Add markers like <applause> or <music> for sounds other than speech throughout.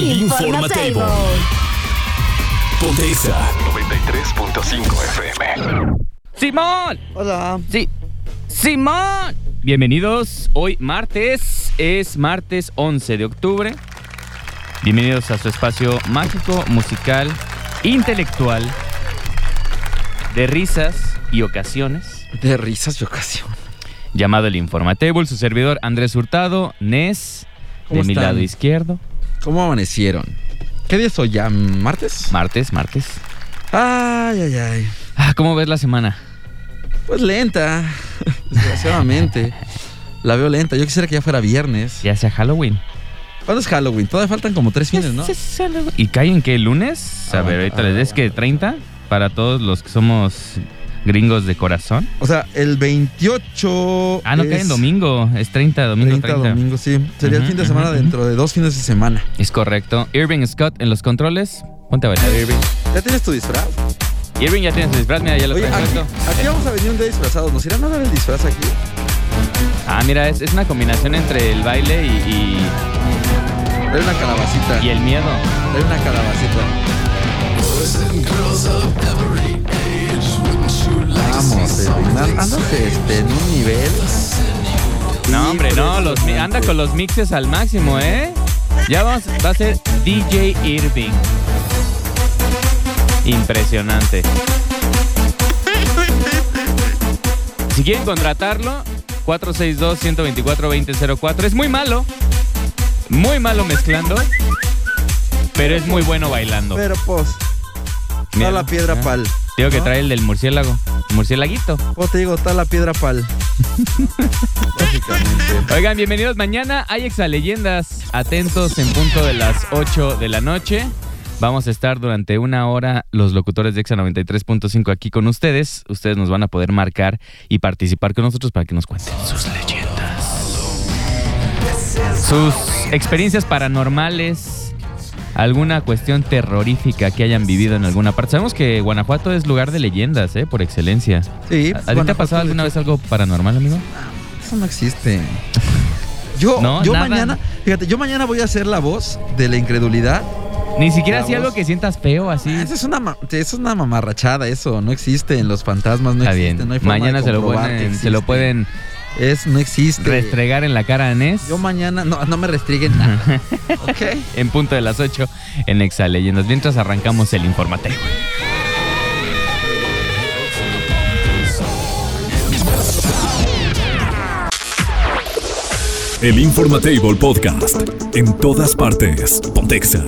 Informatable. Ponte Exa 93.5 FM. ¡Simón! Hola. Sí. ¡Simón! Bienvenidos. Hoy martes es martes 11 de octubre. Bienvenidos a su espacio mágico, musical, intelectual, de risas y ocasiones, De risas y ocasión. llamado el Informatable. Su servidor Andrés Hurtado, Nes, de ¿Cómo mi lado izquierdo. ¿Cómo amanecieron? ¿Qué día es hoy ya? ¿Martes? Martes, martes. Ay, ay, ay. Ah, ¿Cómo ves la semana? Pues lenta, <laughs> desgraciadamente. La veo lenta. Yo quisiera que ya fuera viernes. Ya sea Halloween. ¿Cuándo es Halloween? Todavía faltan como tres fines, ¿no? Es- es Halloween. ¿Y cae en qué? ¿Lunes? A Ah, ver, ahorita ah, les des que 30 para todos los que somos gringos de corazón. O sea, el 28. Ah, no cae es en domingo, es 30, domingo 30. 30 domingo, sí. Sería el fin de semana dentro de dos fines de semana. Es correcto. Irving Scott en los controles. Ponte a bailar, Irving. ¿Ya tienes tu disfraz? Irving ya tiene su disfraz, mira, ya lo Oye, aquí, vamos a venir un día disfrazados. ¿Nos irán a dar el disfraz aquí? Ah, mira, es, es una combinación entre el baile y, Hay una calabacita. y- y el miedo. Hay una calabacita. Vamos, este, en un nivel. No, hombre, no, los, anda con los mixes al máximo, ¿eh? Ya vamos, va a ser DJ Irving. Impresionante. Si quieren contratarlo, 462-124-2004. Es muy malo. Muy malo mezclando. Pero es muy bueno bailando. Pero pues, Mira, está la piedra ¿eh? pal. Digo que ¿no? trae el del murciélago. Murciélaguito. Pues te digo, está la piedra pal. Básicamente. <laughs> Oigan, bienvenidos. Mañana hay exaleyendas. Atentos en punto de las 8 de la noche. Vamos a estar durante una hora los locutores de Exa 93.5 aquí con ustedes. Ustedes nos van a poder marcar y participar con nosotros para que nos cuenten sus leyendas. Sus experiencias paranormales. Alguna cuestión terrorífica que hayan vivido en alguna parte. Sabemos que Guanajuato es lugar de leyendas, ¿eh? Por excelencia. Sí, ¿A ti te ha pasado alguna vez algo paranormal, amigo? Eso no existe. <laughs> Yo, No, yo nada. mañana, fíjate, yo mañana voy a ser la voz de la incredulidad. Ni siquiera así algo que sientas feo así. Eso es una, es una mamarrachada, eso. No existe en los fantasmas, no Está existe. bien. No hay forma Mañana de se lo, pueden, se lo pueden Es, no existe. restregar en la cara a Nes. Yo mañana, no, no me restringen nada. <laughs> ¿Ok? En punto de las 8 en Exa Leyendas. Mientras arrancamos el informateo. El Informatable Podcast en todas partes. Ponte Exa.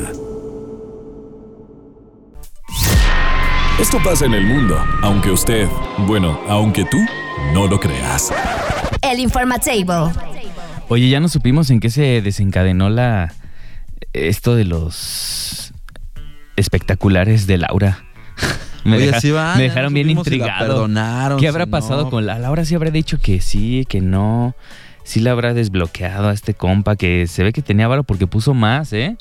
Esto pasa en el mundo, aunque usted, bueno, aunque tú no lo creas. El Informatable. Oye, ya no supimos en qué se desencadenó la esto de los espectaculares de Laura. <laughs> Me, Oye, deja- sí va, me dejaron no bien supimos si la intrigado. perdonaron, ¿Qué si habrá no. pasado con la Laura? Sí habrá dicho que sí, que no. Sí la habrá desbloqueado a este compa que se ve que tenía varo porque puso más, ¿eh?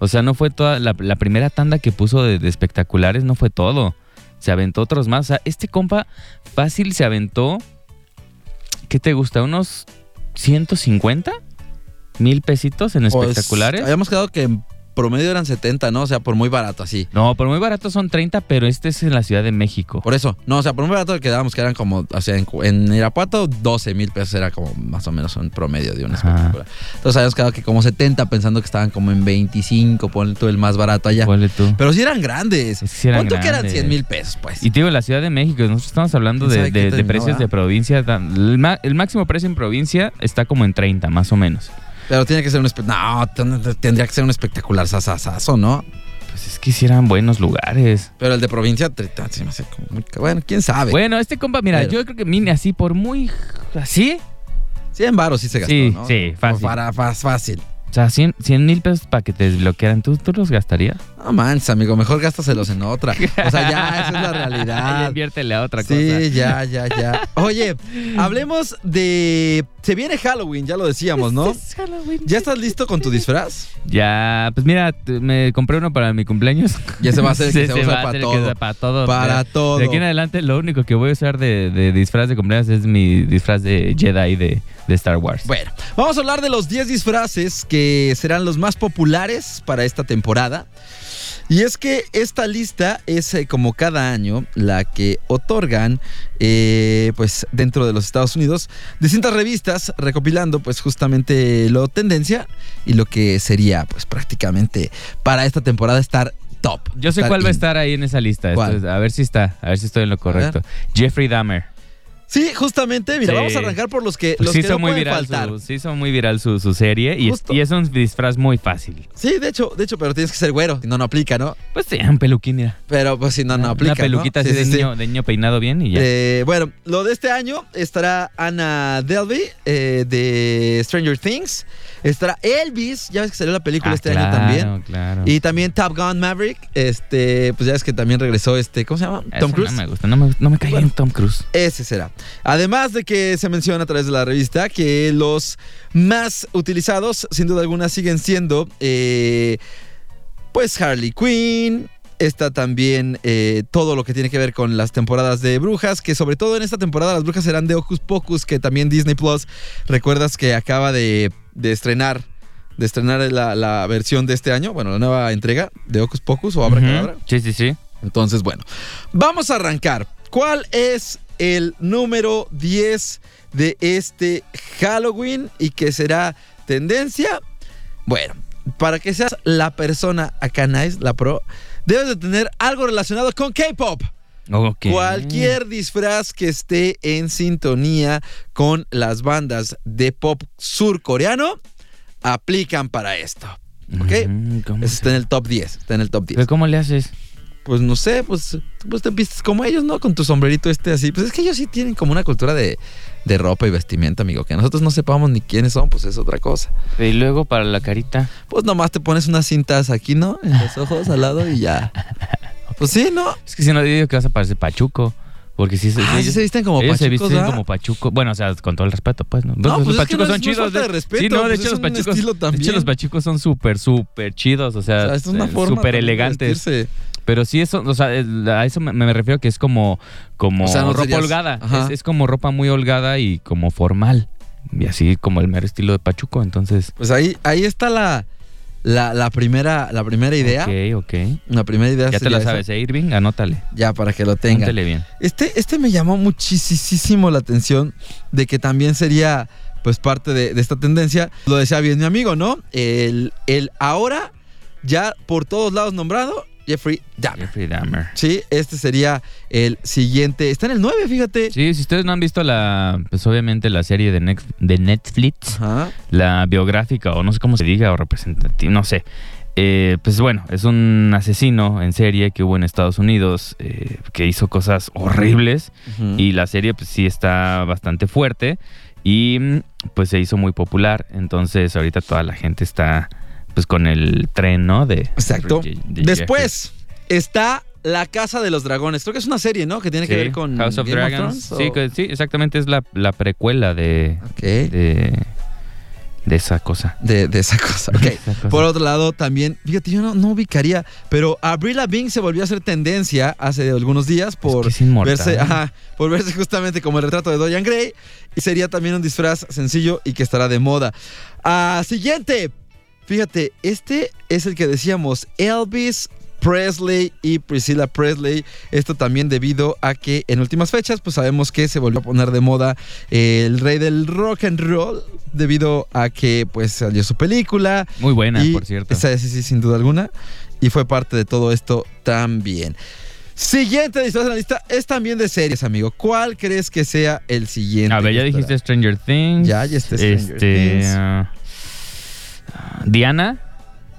O sea, no fue toda la, la primera tanda que puso de, de espectaculares, no fue todo. Se aventó otros más. O sea, este compa fácil se aventó. ¿Qué te gusta? ¿Unos 150 mil pesitos en Pues, espectaculares? habíamos quedado que en promedio eran 70, ¿no? O sea, por muy barato, así. No, por muy barato son 30, pero este es en la Ciudad de México. Por eso, no, o sea, por muy barato quedábamos que eran como, o sea, en, en Irapuato 12 mil pesos era como más o menos un promedio de un Ajá. espectacular. Entonces habíamos quedado que como 70 pensando que estaban como en 25, ponle tú el más barato allá. Ponle tú. Pero sí eran grandes. Es que sí eran tú que eran grandes. 100 mil pesos, pues. Y te digo, la Ciudad de México, nosotros estamos hablando ¿Quién de, de- de terminó, precios verdad? de provincia. tan- El, el máximo precio en provincia está como en 30, más o menos. Pero tiene que ser un espe- No, ten- tendría que ser un espectacular sasasazo, ¿no? Pues es que hicieran buenos lugares. Pero el de provincia te- te- se me hace como muy ca- Bueno, quién sabe. Bueno, este compa, mira, Pero- yo creo que Mini así por muy así, 100 baros sí se gastó, Sí, ¿no? sí, fácil. Para, fácil. O sea, 100 mil pesos para que te desbloquearan, ¿tú, tú los gastarías? No manches, amigo, mejor gástaselos en otra. O sea, ya, esa es la Ya <laughs> realidad. inviértele a otra Sí, cosa. ya, ya, ya. Oye, hablemos de... Se viene Halloween, ya lo decíamos, ¿no? ¿Ya estás listo con tu disfraz? Ya, pues mira, me compré uno para mi cumpleaños. Y ese va a ser el que Sí, se usa va a para que todo. usa para todo. Para Ya. todo. De aquí en adelante, lo único que voy a usar de, de disfraz de cumpleaños es mi disfraz de Jedi de, de Star Wars. Bueno, vamos a hablar de los 10 disfraces que serán los más populares para esta temporada. Y es que esta lista es eh, como cada año la que otorgan eh, pues dentro de los Estados Unidos distintas revistas recopilando pues justamente lo tendencia y lo que sería pues prácticamente para esta temporada estar top. Yo sé cuál va a estar ahí en esa lista. ¿Cuál? Esto es- a ver si está, a ver si estoy en lo correcto. Jeffrey Dahmer. Sí, justamente, mira, Sí. vamos a arrancar por los que, los sí que no muy pueden viral, faltar. su, sí hizo muy viral su, su serie y es, y es un disfraz muy fácil. Sí, de hecho, de hecho, pero tienes que ser güero, si no, no aplica, ¿no? Pues sí, un peluquín, mira. Pero pues si no, no aplica. Una peluquita ¿no? así niño, de niño peinado bien y ya. Eh, bueno, lo de este año estará Anna Delvey eh, de Stranger Things. Estará Elvis, ya ves que salió la película Ah, este claro, año también. claro. Y también Top Gun Maverick. Este, pues ya ves que también regresó este, ¿cómo se llama? Tom Cruise. No me gusta, no me, no me cae Bueno. bien Tom Cruise. Ese será. Además de que se menciona a través de la revista que los más utilizados, sin duda alguna, siguen siendo, eh, pues Harley Quinn. Está también eh, todo lo que tiene que ver con las temporadas de brujas, que sobre todo en esta temporada las brujas serán de Hocus Pocus, que también Disney Plus, recuerdas que acaba de, de estrenar, de estrenar la, la versión de este año, bueno, la nueva entrega de Hocus Pocus o Abracadabra. Ujú. Sí, sí, sí. Entonces, bueno, vamos a arrancar. ¿Cuál es el número 10 de este Halloween y que será tendencia? Bueno, para que seas la persona acá nice, la pro, debes de tener algo relacionado con K-pop. Ok. Cualquier disfraz que esté en sintonía con las bandas de pop surcoreano aplican para esto. ¿Ok? Ujú, ¿cómo Eso está en el top 10. Está en el top 10. ¿Pero ¿Cómo le haces? Pues no sé, pues, pues te vistes como ellos, ¿no? Con tu sombrerito este así. Pues es que ellos sí tienen como una cultura de, de ropa y vestimenta, amigo. Que nosotros no sepamos ni quiénes son, pues es otra cosa. Y luego para la carita. Pues nomás te pones unas cintas aquí, ¿no? En los ojos al lado y ya. <laughs> Pues sí, ¿no? Es que si no digo que vas a parecer pachuco. Porque si, Ah, sí se visten como ellos se visten ¿verdad? como pachuco. Bueno, o sea, con todo el respeto, pues, ¿no? No, los pues es que pachucos no son chidos. de respeto, sí, no, de pues hecho los pachucos. De hecho, los pachucos son súper, súper chidos. O O sea, sea, es una eh, forma súper elegantes. vestirse. Pero sí, eso, o sea, a eso me, me refiero que es como, como O sea, no ropa serías- holgada. Es, es como ropa muy holgada y como formal. Y así como el mero estilo de Pachuco. Entonces. Pues ahí, ahí está la, la, la primera, la primera idea. Ok, ok. La primera idea Ya te la sabes, ¿eh, Irving? Anótale. Ya, para que lo tengan. Póntele bien. Este, este me llamó muchísimo la atención de que también sería pues parte de, de esta tendencia. Lo decía bien mi amigo, ¿no? El, el ahora ya por todos lados nombrado Jeffrey Dahmer. Jeffrey Dahmer. Sí, este sería el siguiente. Está en el 9, fíjate. Sí, si ustedes no han visto la, pues obviamente la serie de, de Netflix, Ajá. la biográfica o no sé cómo se diga o representativa, no sé. Eh, pues bueno, es un asesino en serie que hubo en Estados Unidos eh, que hizo cosas horribles y la serie pues sí está bastante fuerte y mm, pues se hizo muy popular. Entonces ahorita toda la gente está pues con el tren, ¿no? De, Exacto. de- de Después está La Casa de los Dragones. Creo que es una serie, ¿no? Que tiene que ver con House of Game Dragons. Thrones, sí, que- sí, exactamente es la, la precuela de, Ok. de, de esa cosa. De, de esa cosa. Ok. <laughs> Esa cosa. Por otro lado, también, fíjate, yo no, no ubicaría, pero Avril Lavigne se volvió a hacer tendencia hace algunos días por que es inmortal. verse, ajá, por verse justamente como el retrato de Dorian Gray y sería también un disfraz sencillo y que estará de moda. Ah, siguiente, fíjate, este es el que decíamos, Elvis Presley y Priscilla Presley. Esto también debido a que en últimas fechas, pues sabemos que se volvió a poner de moda eh, el rey del rock and roll debido a que pues salió su película, Muy buena, y por cierto. esa- sí, sí, sin duda alguna. Y fue parte de todo esto también. Siguiente en la lista es también de series, amigo. ¿Cuál crees que sea el siguiente? A ver, ya dijiste Stranger Things. Ya, ya está Stranger este, Things. ah, Diana.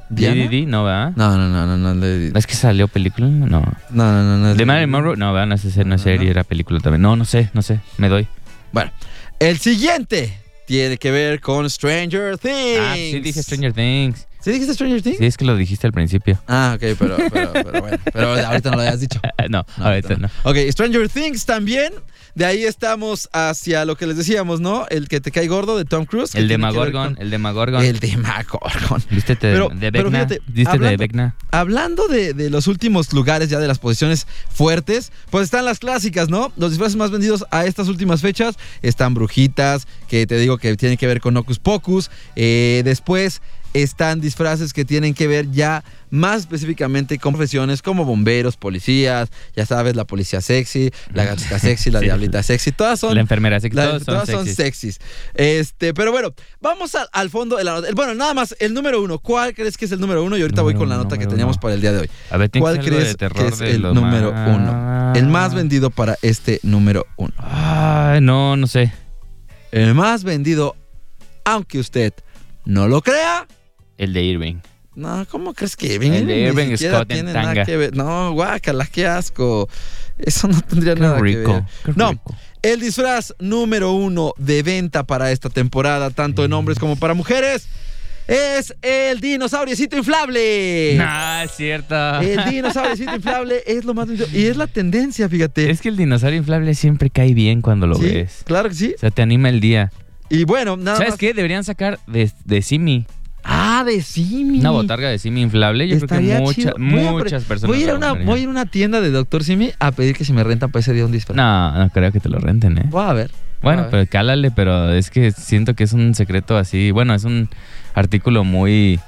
¿Diana? DDD, no, ¿verdad? No, no, no, no, no. ¿Es que salió película? No. No, no, no. no es ¿De Marilyn Monroe? No, ¿verdad? No, esa no es serie, era película también. No, no sé, no sé. Me doy. Bueno, el siguiente tiene que ver con Stranger Things. Ah, sí dije Stranger Things. ¿Sí dijiste Stranger Things? Sí, es que lo dijiste al principio. Ah, ok, pero, pero, pero bueno. Pero ahorita no lo habías dicho. <laughs> no, No, ahorita no. Ok, Stranger Things también. De ahí estamos hacia lo que les decíamos, ¿no? El que te cae gordo de Tom Cruise. El Demagorgon, con- el Demagorgon. El Demagorgon. Vístete de, Pero- de pero Vecna. Vístete de hablando- Vecna. Hablando de, de los últimos lugares ya de las posiciones fuertes, pues están las clásicas, ¿no? Los disfraces más vendidos a estas últimas fechas están Brujitas, que te digo que tienen que ver con Hocus Pocus. Eh, después están disfraces que tienen que ver ya más específicamente con profesiones como bomberos, policías, ya sabes, la policía sexy, la gatita sexy, la <laughs> Sí. diablita sexy, todas son La enfermera, la- son todas son sexys. sexys. Este, pero bueno, vamos al, al fondo de la nota. Bueno, nada más, el número uno. ¿Cuál crees que es el número uno? Y ahorita voy con la nota que teníamos uno. para el día de hoy. A ver, ¿tienes ¿Cuál crees de que es el número más- uno? El más vendido para este número uno. Ay, no, no sé. El más vendido, aunque usted no lo crea. El de Irving. No, ¿cómo crees que El de Irving Scott en tiene nada tanga. que ver. No, guácala, qué asco. Eso no tendría Qué nada que ver. qué No, rico. El disfraz número uno de venta para esta temporada, tanto en hombres como para mujeres, es el dinosauriecito inflable. No, es cierto. El dinosauriecito <laughs> inflable es lo más. Y es la tendencia, fíjate. Es que el dinosaurio inflable siempre cae bien cuando lo Sí, ves. Claro que sí. O sea, te anima el día. Y bueno, nada ¿Sabes más. qué? Deberían sacar de, de Simi. Ah, de Simi. Una botarga de Simi inflable. Yo creo que mucha- muchas personas. Voy a, ir a una, voy a ir a una tienda de Dr. Simi a pedir que si me rentan para ese día un disfraz. No, no creo que te lo renten, ¿eh? Voy a ver. Bueno, a ver. pero cálale, pero es que siento que es un secreto así. Bueno, es un artículo muy.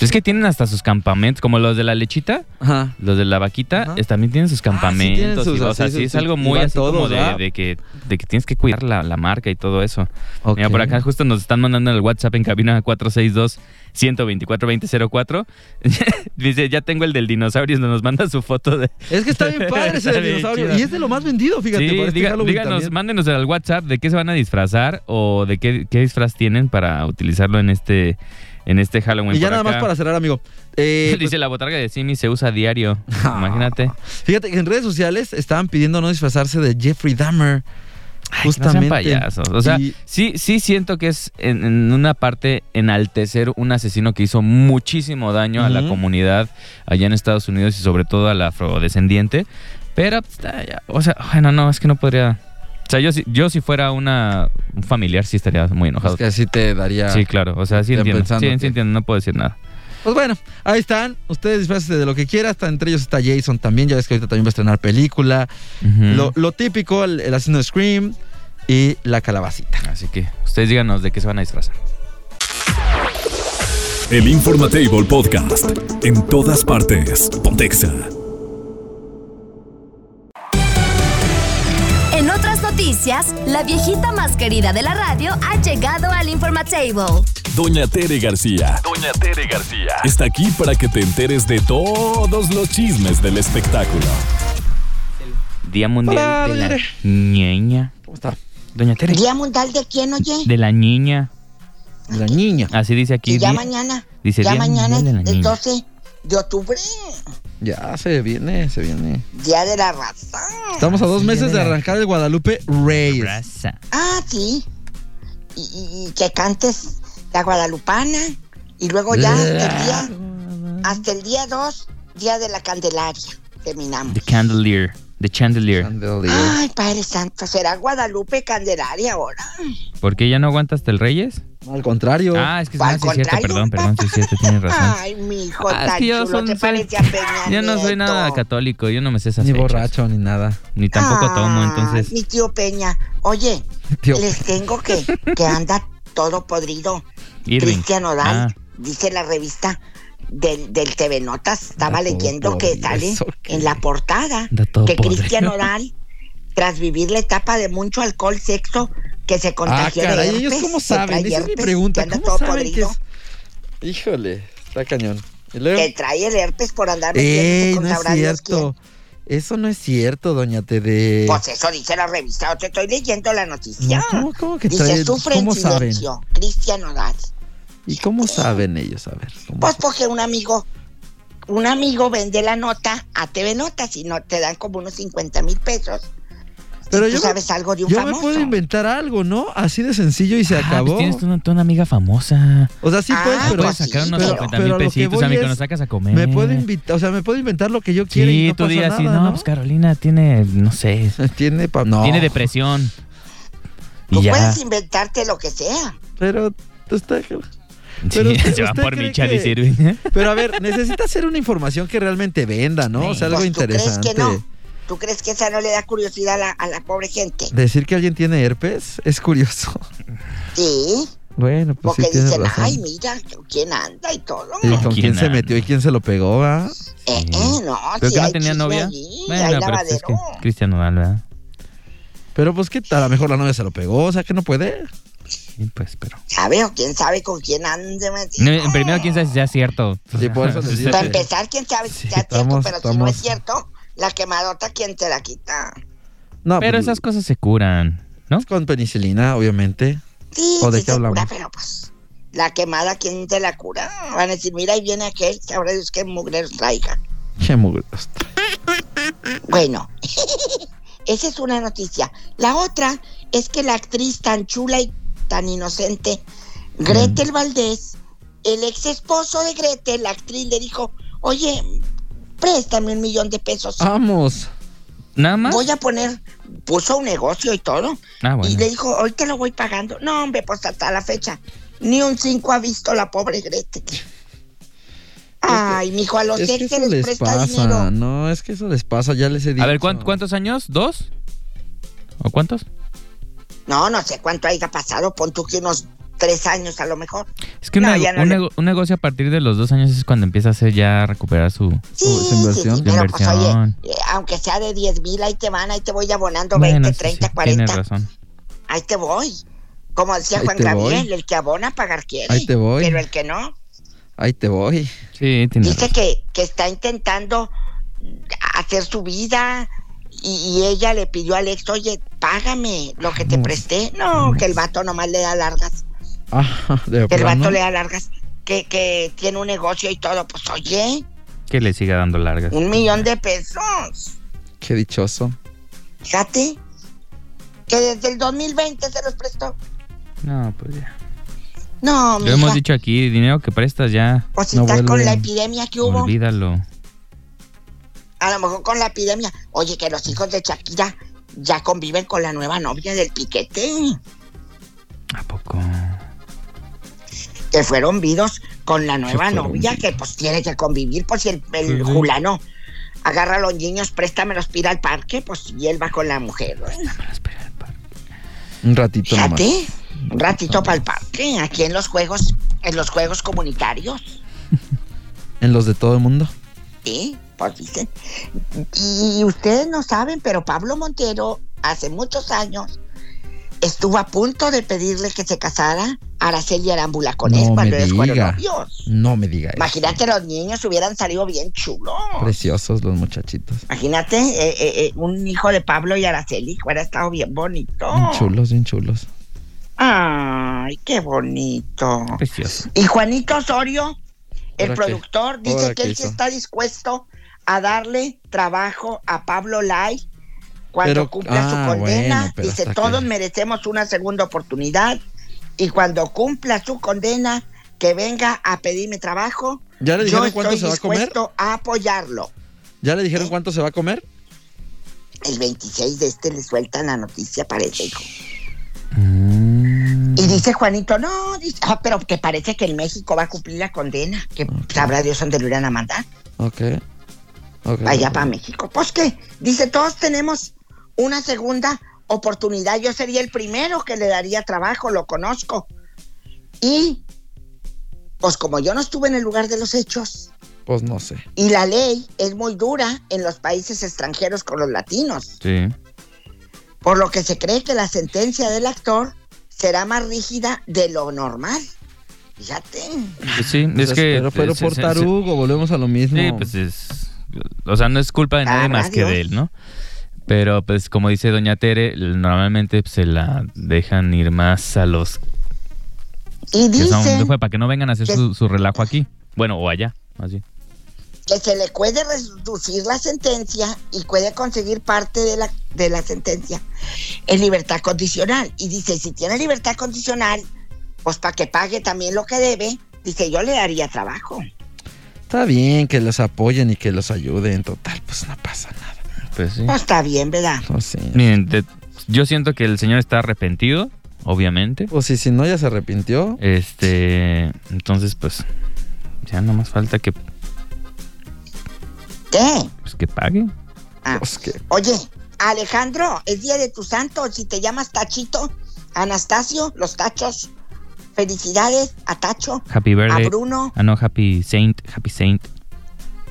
Es que tienen hasta sus campamentos, como los de la lechita, Ajá. los de la vaquita, Ajá. es- también tienen sus Ah, campamentos. tienen sus- o sea, sí es algo y muy van así como todos, de, ¿verdad? de que, de que tienes que cuidar la, la marca y todo eso. Mira, Ok. por acá justo nos están mandando en el WhatsApp en cabina 462 124 2004. Dice, ya tengo el del dinosaurio, nos manda su foto de... Es que está bien padre ese <laughs> Está del bien dinosaurio. chido. Y es de lo más vendido, fíjate. Sí, para este diga- Halloween díganos, también. mándenos al WhatsApp de qué se van a disfrazar o de qué, qué disfraz tienen para utilizarlo en este, en este Halloween. Y ya Por nada más para cerrar, amigo. Eh, <laughs> Dice la botarga de Simi se usa a diario. <laughs> Imagínate. fíjate que en redes sociales estaban pidiendo no disfrazarse de Jeffrey Dahmer. Ay, que no Justamente. payasos. O sea, Y- sí, sí siento que es en, en una parte enaltecer un asesino que hizo muchísimo daño a la comunidad allá en Estados Unidos y sobre todo al afrodescendiente. Pero, pues, o sea, bueno, no, es que no podría. O sea, yo, si- yo si fuera una, un familiar sí estaría muy enojado. Es que así te daría. Sí, claro. O sea, sí entiendo. Sí, que- sí entiendo. No puedo decir nada. Pues bueno, ahí están. Ustedes disfrácense de lo que quieran. Hasta entre ellos está Jason también. Ya ves que ahorita también va a estrenar película. Lo, lo típico, el, el asesino de Scream y la calabacita. Así que ustedes díganos de qué se van a disfrazar. El Informatable Podcast. En todas partes. Pontexa. Noticias, la viejita más querida de la radio ha llegado al Informatable. Doña Tere García. Doña Tere García. Está aquí para que te enteres de todos los chismes del espectáculo. Día Mundial Hola, de la Tere. Niña. ¿Cómo está? Doña Tere. ¿Día mundial de quién, oye? De la niña. La niña. Así dice aquí. Y ya día- mañana. dice ya Día mañana de es Niña. 12 de octubre. Ya se viene, se viene. Día de la raza. Estamos a dos sí, meses ya de la- arrancar el Guadalupe Reyes. Raza. Ah, sí. Y, y- y que cantes la guadalupana. Y luego ya hasta el día, hasta el día 2, día de la Candelaria. Terminamos. The Candelier. The Chandelier. Chandelier. Ay, Padre Santo, ¿será Guadalupe Candelaria ahora? ¿Por qué ya no aguanta hasta el Reyes? No, al contrario. Ah, es que Al sí, es cierto, perdón, perdón, sí es cierto, tienes <laughs> razón. Ay, mi hijo Ah, es tan que yo chulo, son- te soy- parece a Peña Yo no soy nada católico, yo no me sé esas ni fechas. borracho, ni nada. Ni tampoco tomo, Ah, entonces. Mi tío Peña. Oye, <laughs> Tío. les tengo que, que anda todo podrido. Irving. Cristian Odal, Ah. dice la revista del, del TV Notas, estaba leyendo que sale en la portada que. Cristian Odal, tras vivir la etapa de mucho alcohol, sexo, que se Ah, contagió de caray, herpes, ellos cómo saben. Esa es mi herpes, pregunta. ¿Cómo todo saben que es? Híjole, está cañón. Y luego, que trae el herpes por andar ¡Ey, metiéndose con no es cierto! Eso no es cierto, doña Tede. Pues eso dice la revista, te estoy leyendo la noticia. No, ¿cómo, cómo que Dice, trae? sufre en ¿Cómo saben? Cristian Odal. ¿Y cómo saben ellos? A ver. ¿cómo Pues porque un amigo, un amigo vende la nota a TV Notas y no te dan como unos 50 mil pesos. Pero si yo tú sabes algo de un Yo famoso. me puedo inventar algo, ¿no? Así de sencillo y se Ah, pues acabó. tienes tú una, una amiga famosa. O sea, sí Ah, puedes, pero, Puedes sacar unos pero- 50 pero mil a lo que pesitos, amigo, nos sacas a comer. me puedo invitar, o sea, me puedo inventar lo que yo quiera y Sí, no tú pasa digas así, nada, no, ¿no? pues Carolina tiene, no sé, <laughs> Tiene pa- no. tiene depresión. Y Tú ya. puedes inventarte lo que sea. Pero tú está- Sí, Pero <laughs> usted- se va usted por cree Micha que- y sirve. <laughs> Pero a ver, necesita ser una información que realmente venda, ¿no? O sea, algo Pues, ¿tú crees interesante. que no? ¿Tú crees que esa no le da curiosidad a la, a la pobre gente? Decir que alguien tiene herpes es curioso. Sí, Bueno, pues porque sí dicen, razón. ay, mira, ¿con quién anda y todo? ¿Y ¿Con con quién quién se metió y quién se lo pegó, ah? Eh, eh, no, ¿Pero sí que no tenía novia? allí, hay Bueno, pero es que Cristian Nodal, ¿verdad? Pero pues que a lo mejor la novia se lo pegó, o sea que no puede. Sí, pues, pero... ¿Sabe o quién sabe con quién ande metido? No, en primero, quién sabe si sea cierto. Sí, por eso <laughs> Para empezar, quién sabe si Sí, sea cierto, estamos- pero si no es cierto, la quemadota, ¿quién te la quita? No, Pero pues, esas cosas se curan, ¿no? con penicilina, obviamente. Sí, ¿O de sí qué se cura, hablamos? pero pues, la quemada, ¿quién te la cura? Van a decir, mira, ahí viene aquel, sabrá Dios qué mugreros traiga. Qué mugre- Bueno, <laughs> esa es una noticia. La otra es que la actriz tan chula y tan inocente, Gretel Valdés, el ex esposo de Gretel, la actriz, le dijo, oye, préstame un millón de pesos. Vamos. ¿Nada más? Voy a poner, puso un negocio y todo. Ah, Y le dijo, hoy te lo voy pagando. No, hombre, pues hasta la fecha. Ni un cinco ha visto la pobre Gretel. Ay, mijo, a los Es que les les presta pasa. dinero. No, es que eso les pasa, ya les he dicho. A ver, ¿cuán- ¿cuántos años? ¿Dos? ¿O cuántos? No, no sé cuánto haya pasado. Pon tú que unos tres años a lo mejor. Es que un, No, nego- ya no un le- nego- un negocio a partir de los dos años es cuando empieza a hacer ya a recuperar su... Sí, Su- su sí, inversión. sí, pero pues oye, Inversión. eh, aunque sea de 10 mil, ahí te van, ahí te voy abonando Bueno, 20, sí, 30, sí, 40. Tienes razón. Ahí te voy. Como decía Ahí Juan voy. Gabriel, el que abona pagar quiere. Ahí te voy. Pero el que no, Ahí te voy. Sí, tienes dice razón. que, que está intentando hacer su vida y, y ella le pidió al ex, oye, págame lo que te presté. No, que el vato nomás le da largas. Ah, de Que el vato le da largas. Que, que tiene un negocio y todo. Pues oye, Que le siga dando largas. un millón de pesos. Qué dichoso. Fíjate. Que desde el 2020 se los prestó. No, pues ya. No, Lo mija. hemos dicho aquí, dinero que prestas ya, O si no está con la epidemia que hubo. olvídalo. A lo mejor con la epidemia. Oye, que los hijos de Shakira ya conviven con la nueva novia del piquete. ¿A poco? Que fueron vidos con la nueva novia, que pues tiene que convivir. Pues si el, el Ujú. Julano agarra a los niños, préstamelos, pira al parque, pues y él va con la mujer. Un ratito nomás. Fíjate, un ratito para el parque, aquí en los juegos, en los juegos comunitarios. <laughs> En los de todo el mundo. Sí, pues dicen. Y ustedes no saben, pero Pablo Montero hace muchos años estuvo a punto de pedirle que se casara Araceli Arámbula con él No cuando me ellos fueron novios. No me diga eso. Imagínate, los niños hubieran salido bien chulos. Preciosos los muchachitos. Imagínate, eh, eh, eh, un hijo de Pablo y Araceli hubiera estado bien bonito. Bien chulos, bien chulos. Ay, qué bonito. Precioso. Y Juanito Osorio, el productor, dice ¿Ahora que él sí está dispuesto a darle trabajo a Pablo Lai cuando Pero- cumpla ah, su condena. bueno, pero dice, todos que- merecemos una segunda oportunidad y cuando cumpla su condena, que venga a pedirme trabajo. ¿Ya le Yo dijeron cuánto estoy se va a comer? a apoyarlo. ¿Ya le dijeron cuánto se va a comer? El 26 de este le sueltan la noticia, parece, hijo. Mm. Y dice Juanito, no, dice, ah, pero que parece que en México va a cumplir la condena, que sabrá Dios dónde lo irán a mandar. Ok. Ok, allá ok. para México. Pues que, dice, todos tenemos una segunda oportunidad. Yo sería el primero que le daría trabajo, lo conozco. Y, pues como yo no estuve en el lugar de los hechos, Pues no sé. y la ley es muy dura en los países extranjeros con los latinos, Sí. por lo que se cree que la sentencia del actor será más rígida de lo normal. Fíjate. Pues sí, es que... Pero, pero se- por tarugo, volvemos a lo mismo. Sí, pues es... O sea, no es culpa de nadie Sabrá más que de él, ¿no? Pero pues como dice Doña Tere, normalmente pues, se la dejan ir más a los Y Que son- dice fue para que no vengan a hacer que- su, su relajo aquí. Bueno, o allá, así. que se le puede reducir la sentencia y puede conseguir parte de la, de la sentencia en libertad condicional. Y dice, si tiene libertad condicional, pues para que pague también lo que debe, dice, yo le daría trabajo. Está bien que los apoyen y que los ayuden. Total, pues no pasa nada. Pues sí. No está bien, ¿verdad? Pues sí. Miren, de- yo siento que el señor está arrepentido, obviamente. Pues sí, si no, ya se arrepintió. Este, entonces, pues, ya no más falta que, ¿Qué? pues, que pague. Ah. Pues que Oye, Alejandro, es día de tu santo. Si te llamas Tachito, Anastasio, los tachos. Felicidades a Tacho, Happy a birthday. Bruno, Ah, no, Happy Saint, Happy Saint.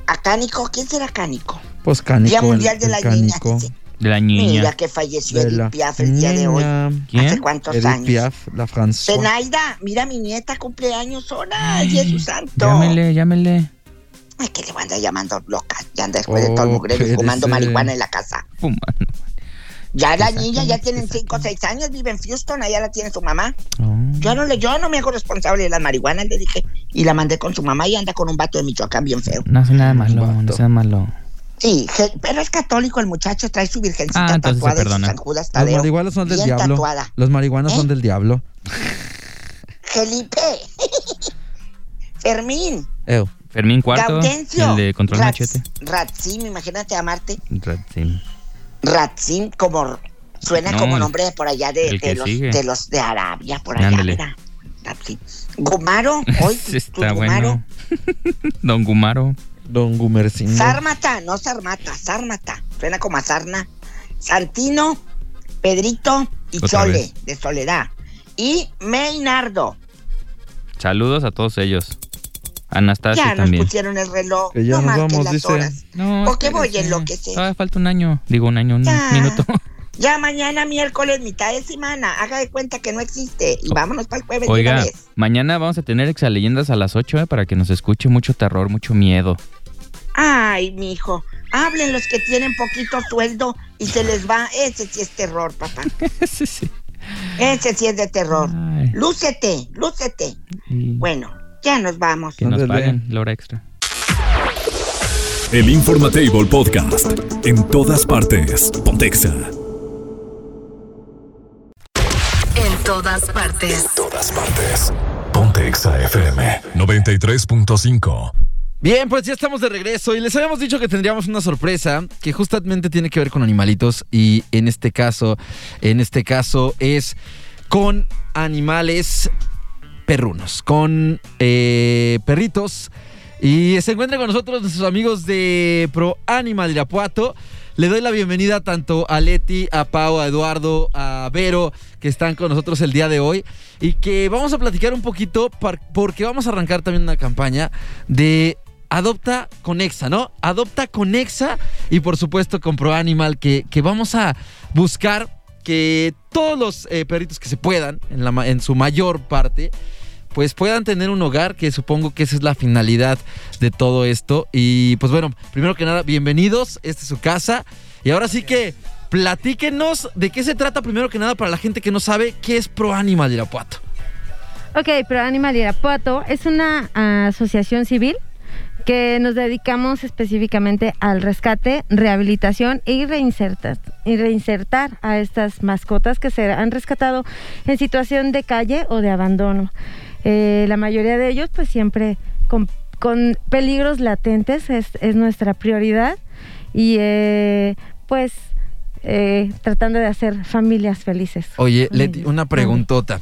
A Cánico. ¿Quién será Cánico? Pues cánico. Día Mundial de el Niñas. cánico. dice. De la niña. Mira que falleció De Edith la Piaf el día de hoy. niña. ¿Hace ¿Quién? cuántos Edith años? Piaf, la François. Zenaida, mira mi nieta cumpleaños ahora, y es su santo. Llámele, llámele. Ay, que le voy a andar llamando loca. Ya anda después de todo el Oh, mugrero y fumando marihuana en la casa. Fumando. Ya la niña ya tienen exacto. 5 o 6 años, vive en Houston, allá la tiene su mamá. Oh. Yo no le, yo no me hago responsable de las marihuanas, le dije. Y la mandé con su mamá y anda con un vato de Michoacán bien feo. No hace nada malo, no hace nada malo. Sí, pero es católico el muchacho, trae su virgencita Ah, se tatuada perdona. San Judas Los Tadeo. marihuanos son del bien diablo. tatuada. Los marihuanos ¿Eh? son del diablo. Felipe. Fermín. Ew. Fermín Cuarto, Gaudencio. el de Control Rats- Machete. Ratsim, imagínate amarte. Ratzin. Como suena No, como nombre de por allá de, de los, de los de Arabia, por allá. Ándale. mira. Gumaro, <laughs> hoy está Gumaro. bueno. <laughs> Don Gumaro. Don Gumercindo. Sármata, no Sarmata, Sármata. Suena como a sarna. Santino, Pedrito y Otra Chole, vez. de Soledad. Y Meinardo. Saludos a todos ellos. Anastasia Ya nos pusieron el reloj. Que ya no nos vamos, las dice. horas. No, ¿Por qué voy a espérese. enloquecer? Todavía falta un año. Digo, un año, un Ya. minuto. <laughs> Ya mañana miércoles, mitad de semana. Haga de cuenta que no existe. Y vámonos para el jueves Oiga, una vez. mañana vamos a tener exaleyendas a las 8 eh, para que nos escuche mucho terror, mucho miedo. Ay, mijo. Hablen los que tienen poquito sueldo y se les va. Ese sí es terror, papá. <laughs> sí, sí. Ese sí es de terror. Ay, Lúcete, lúcete. Bueno, ya nos vamos. que nos paguen la hora extra. El Informatable Podcast. En todas partes. Pontexa. En todas partes. Todas partes. Pontexa FM 93.5. Bien, pues ya estamos de regreso y les habíamos dicho que tendríamos una sorpresa que justamente tiene que ver con animalitos y en este caso, en este caso es con animales perrunos, con eh, perritos y se encuentran con nosotros nuestros amigos de Pro Animal Irapuato. Le doy la bienvenida tanto a Leti, a Pau, a Eduardo, a Vero, que están con nosotros el día de hoy y que vamos a platicar un poquito porque vamos a arrancar también una campaña de Adopta Conexa, ¿no? Adopta Conexa y por supuesto con Pro Animal que, que vamos a buscar que todos los eh, perritos que se puedan, en su mayor parte, pues puedan tener un hogar, que supongo que esa es la finalidad de todo esto. Y pues bueno, primero que nada, bienvenidos, esta es su casa. Y ahora sí que platíquenos de qué se trata primero que nada para la gente que no sabe qué es Pro Animal Irapuato. Ok, Pro Animal Irapuato es una ah, asociación civil que nos dedicamos específicamente al rescate, rehabilitación y reinsertar, y reinsertar a estas mascotas que se han rescatado en situación de calle o de abandono. Eh, la mayoría de ellos pues siempre con, con peligros latentes es, es nuestra prioridad y eh, pues eh, tratando de hacer familias felices. Oye, Leti, una preguntota.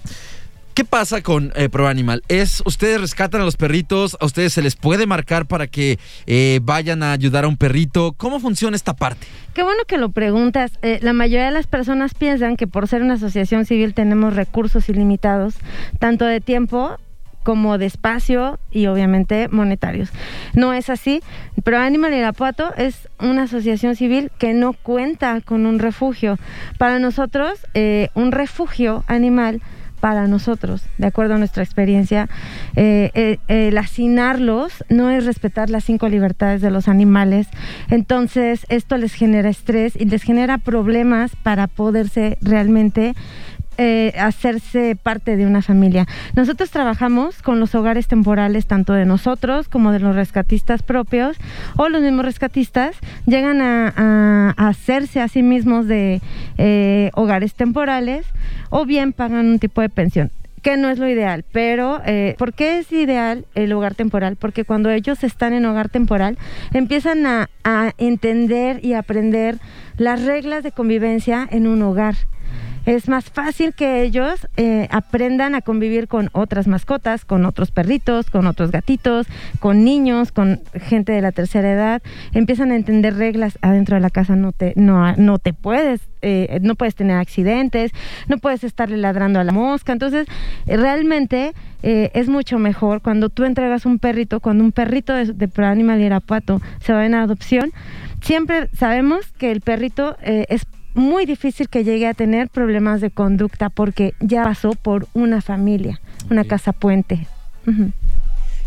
¿Qué pasa con eh, Pro Animal? ¿Es, ¿Ustedes rescatan a los perritos? ¿A ustedes se les puede marcar para que eh, vayan a ayudar a un perrito? ¿Cómo funciona esta parte? Qué bueno que lo preguntas. Eh, la mayoría de las personas piensan que por ser una asociación civil tenemos recursos ilimitados, tanto de tiempo como de espacio y obviamente monetarios. No es así. Pro Animal Irapuato es una asociación civil que no cuenta con un refugio. Para nosotros, eh, un refugio animal para nosotros, de acuerdo a nuestra experiencia, eh, eh, el hacinarlos no es respetar las cinco libertades de los animales. Entonces, esto les genera estrés y les genera problemas para poderse realmente eh, hacerse parte de una familia. Nosotros trabajamos con los hogares temporales, tanto de nosotros como de los rescatistas propios, o los mismos rescatistas llegan a, hacerse a sí mismos de eh, hogares temporales, o bien pagan un tipo de pensión que no es lo ideal, pero eh, ¿por qué es ideal el hogar temporal? Porque cuando ellos están en hogar temporal empiezan a, a entender y aprender las reglas de convivencia en un hogar es más fácil que ellos eh, aprendan a convivir con otras mascotas, con otros perritos, con otros gatitos, con niños, con gente de la tercera edad. Empiezan a entender reglas adentro de la casa. No te, no, no te puedes, eh, no puedes tener accidentes, no puedes estarle ladrando a la mosca. Entonces, eh, realmente es mucho mejor cuando tú entregas un perrito, cuando un perrito de, de Pro Animal y Arapato se va en adopción. Siempre sabemos que el perrito es muy difícil que llegue a tener problemas de conducta porque ya pasó por una familia, una casa puente.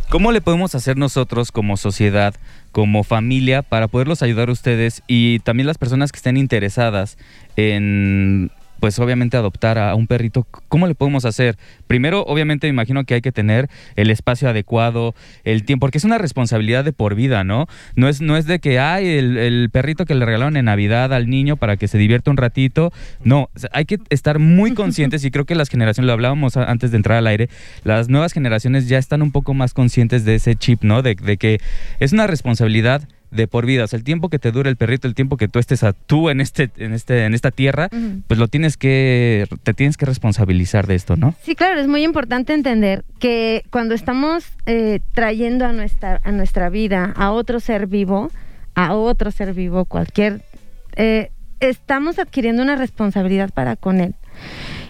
¿Cómo le podemos hacer nosotros como sociedad, como familia, para poderlos ayudar a ustedes y también las personas que estén interesadas en pues obviamente adoptar a un perrito, ¿cómo le podemos hacer? Primero, obviamente me imagino que hay que tener el espacio adecuado, el tiempo, porque es una responsabilidad de por vida, ¿no? No es, no es de que hay el, el perrito que le regalaron en Navidad al niño para que se divierta un ratito. No, hay que estar muy <laughs> conscientes y creo que las generaciones, lo hablábamos antes de entrar al aire, las nuevas generaciones ya están un poco más conscientes de ese chip, ¿no? De, de que es una responsabilidad de por vida. O sea, el tiempo que te dure el perrito, el tiempo que tú estés a tú en este, en este, en esta tierra, pues lo tienes que, te tienes que responsabilizar de esto, ¿no? Sí, claro, es muy importante entender que cuando estamos eh, trayendo a nuestra, a nuestra vida a otro ser vivo, a otro ser vivo, cualquier, eh, estamos adquiriendo una responsabilidad para con él.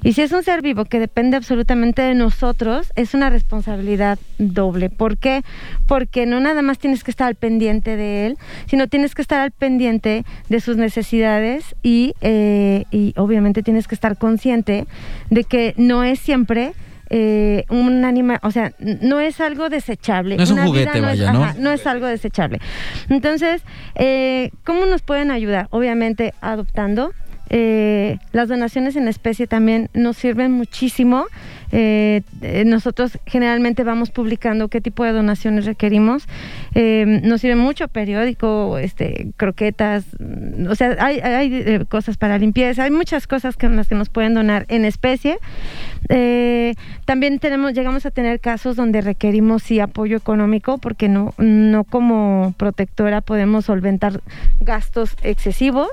Y si es un ser vivo que depende absolutamente de nosotros, es una responsabilidad doble. ¿Por qué? Porque no nada más tienes que estar al pendiente de él, sino tienes que estar al pendiente de sus necesidades y, eh, y obviamente tienes que estar consciente de que no es siempre eh, un animal, o sea, no es algo desechable. No es un Una juguete, no es- vaya, ¿no? ajá, no es algo desechable. Entonces, eh, ¿cómo nos pueden ayudar? Obviamente adoptando. Eh, las donaciones en especie también nos sirven muchísimo. Eh, eh, nosotros generalmente vamos publicando qué tipo de donaciones requerimos. Eh, nos sirve mucho periódico, este, croquetas, mm, o sea, hay, hay eh, cosas para limpieza, hay muchas cosas con las que nos pueden donar en especie. Eh, también tenemos, llegamos a tener casos donde requerimos sí apoyo económico, porque no, no como protectora podemos solventar gastos excesivos.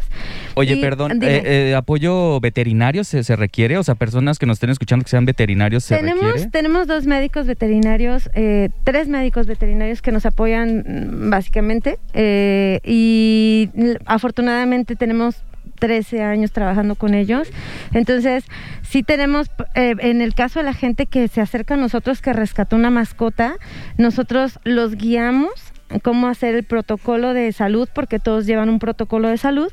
Oye, Y- perdón, eh, eh, ¿apoyo veterinario se, se requiere? O sea, personas que nos estén escuchando que sean veterinarios, ¿se tenemos, requiere? tenemos dos médicos veterinarios, eh, tres médicos veterinarios que nos apoyan mm, básicamente eh, y l- afortunadamente tenemos 13 años trabajando con ellos. Entonces, sí tenemos, eh, en el caso de la gente que se acerca a nosotros que rescató una mascota, nosotros los guiamos cómo hacer el protocolo de salud, porque todos llevan un protocolo de salud.